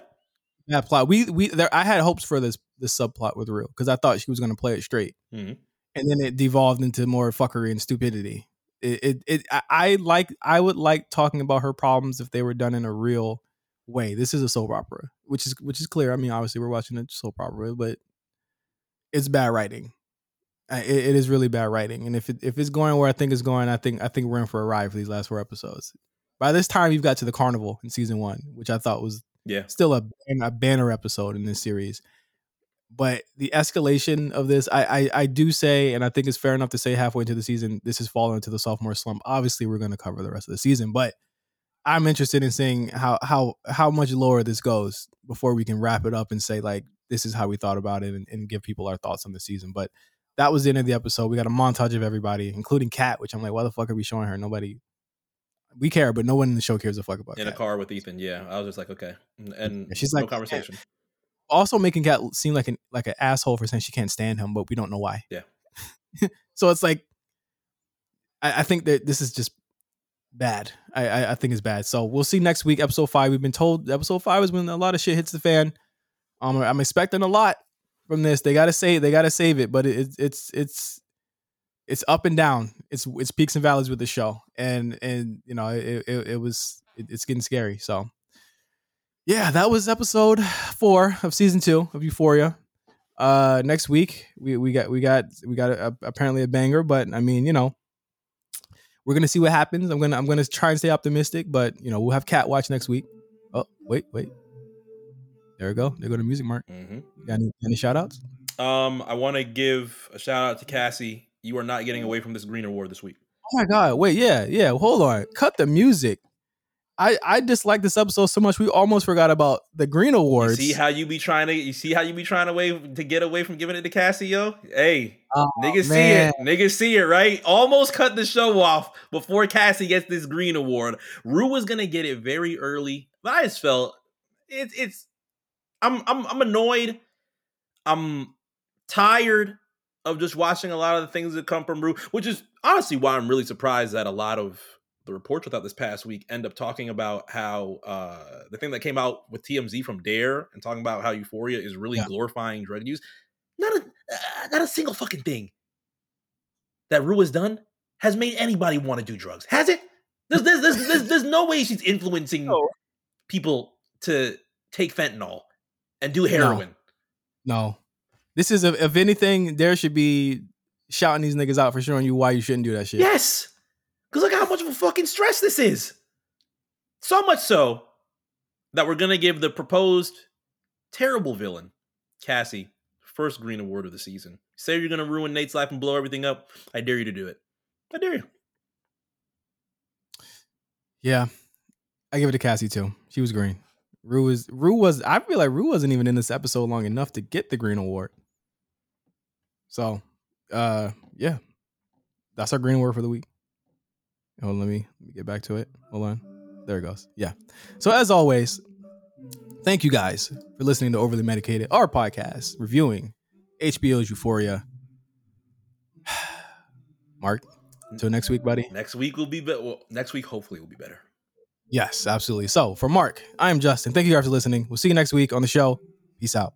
Bad plot. We we there. I had hopes for this this subplot with real because I thought she was going to play it straight, Mhm. and then it devolved into more fuckery and stupidity. It it, it I, I like. I would like talking about her problems if they were done in a real way. This is a soap opera, which is which is clear. I mean, obviously we're watching a soap opera, but it's bad writing. It, it is really bad writing, and if it, if it's going where I think it's going, I think I think we're in for a ride for these last four episodes. By this time, you've got to the carnival in season one, which I thought was yeah. still a, a banner episode in this series. But the escalation of this, I, I I do say, and I think it's fair enough to say halfway into the season, this has fallen into the sophomore slump. Obviously, we're going to cover the rest of the season, but I'm interested in seeing how how how much lower this goes before we can wrap it up and say like this is how we thought about it and, and give people our thoughts on the season. But that was the end of the episode. We got a montage of everybody, including Kat, which I'm like, why the fuck are we showing her? Nobody. We care, but no one in the show cares a fuck about In a car with Ethan, yeah. I was just like, okay, and, she's no like, conversation. also making Kat seem like an like an asshole for saying she can't stand him, but we don't know why. Yeah. so it's like, I, I think that this is just bad. I, I I think it's bad. So we'll see next week, episode five. We've been told episode five is when a lot of shit hits the fan. Um, I'm expecting a lot from this. They gotta say they gotta save it, but it, it's it's it's it's up and down. It's it's peaks and valleys with the show, and and you know it it, it was it, it's getting scary. So yeah, that was episode four of season two of Euphoria. Uh, next week we we got we got we got a, apparently a banger, but I mean you know we're gonna see what happens. I'm gonna I'm gonna try and stay optimistic, but you know we'll have Cat watch next week. Oh wait wait, there we go. There go the music mark. hmm Got any, any shout outs? Um, I want to give a shout out to Cassie. You are not getting away from this green award this week. Oh my god, wait, yeah, yeah, hold on. Cut the music. I I dislike this episode so much we almost forgot about the Green You Awards. see how you be trying to you see how you be trying to way to get away from giving it to Cassie, yo? Hey, Oh, niggas man. see it. Niggas see it, right? Almost cut the show off before Cassie gets this green award. Rue was gonna get it very early, but I just felt it's it's I'm I'm I'm annoyed. I'm tired of just watching a lot of the things that come from Rue, which is honestly why I'm really surprised that a lot of the reports without this past week end up talking about how uh the thing that came out with TMZ from Dare and talking about how Euphoria is really Yeah. glorifying drug use. Not a uh, not a single fucking thing that Rue has done has made anybody want to do drugs. Has it? There's there's there's, there's, there's no way she's influencing No. people to take fentanyl and do heroin. No. This is, a, if anything, there should be shouting these niggas out for showing you why you shouldn't do that shit. Yes. Because look how much of a fucking stress this is. So much so that we're going to give the proposed terrible villain, Cassie, first green award of the season. Say you're going to ruin Nate's life and blow everything up. I dare you to do it. I dare you. Yeah. I give it to Cassie too. She was green. Rue was Rue was I feel like Rue wasn't even in this episode long enough to get the green award. So uh yeah. That's our green award for the week. Oh, let me let me get back to it. Hold on. There it goes. Yeah. So as always, thank you guys for listening to Overly Medicated, our podcast reviewing HBO's Euphoria. Mark, until next week, buddy. Next week will be better. Well, next week, hopefully, will be better. Yes, absolutely. So for Mark, I am Justin. Thank you guys for listening. We'll see you next week on the show. Peace out.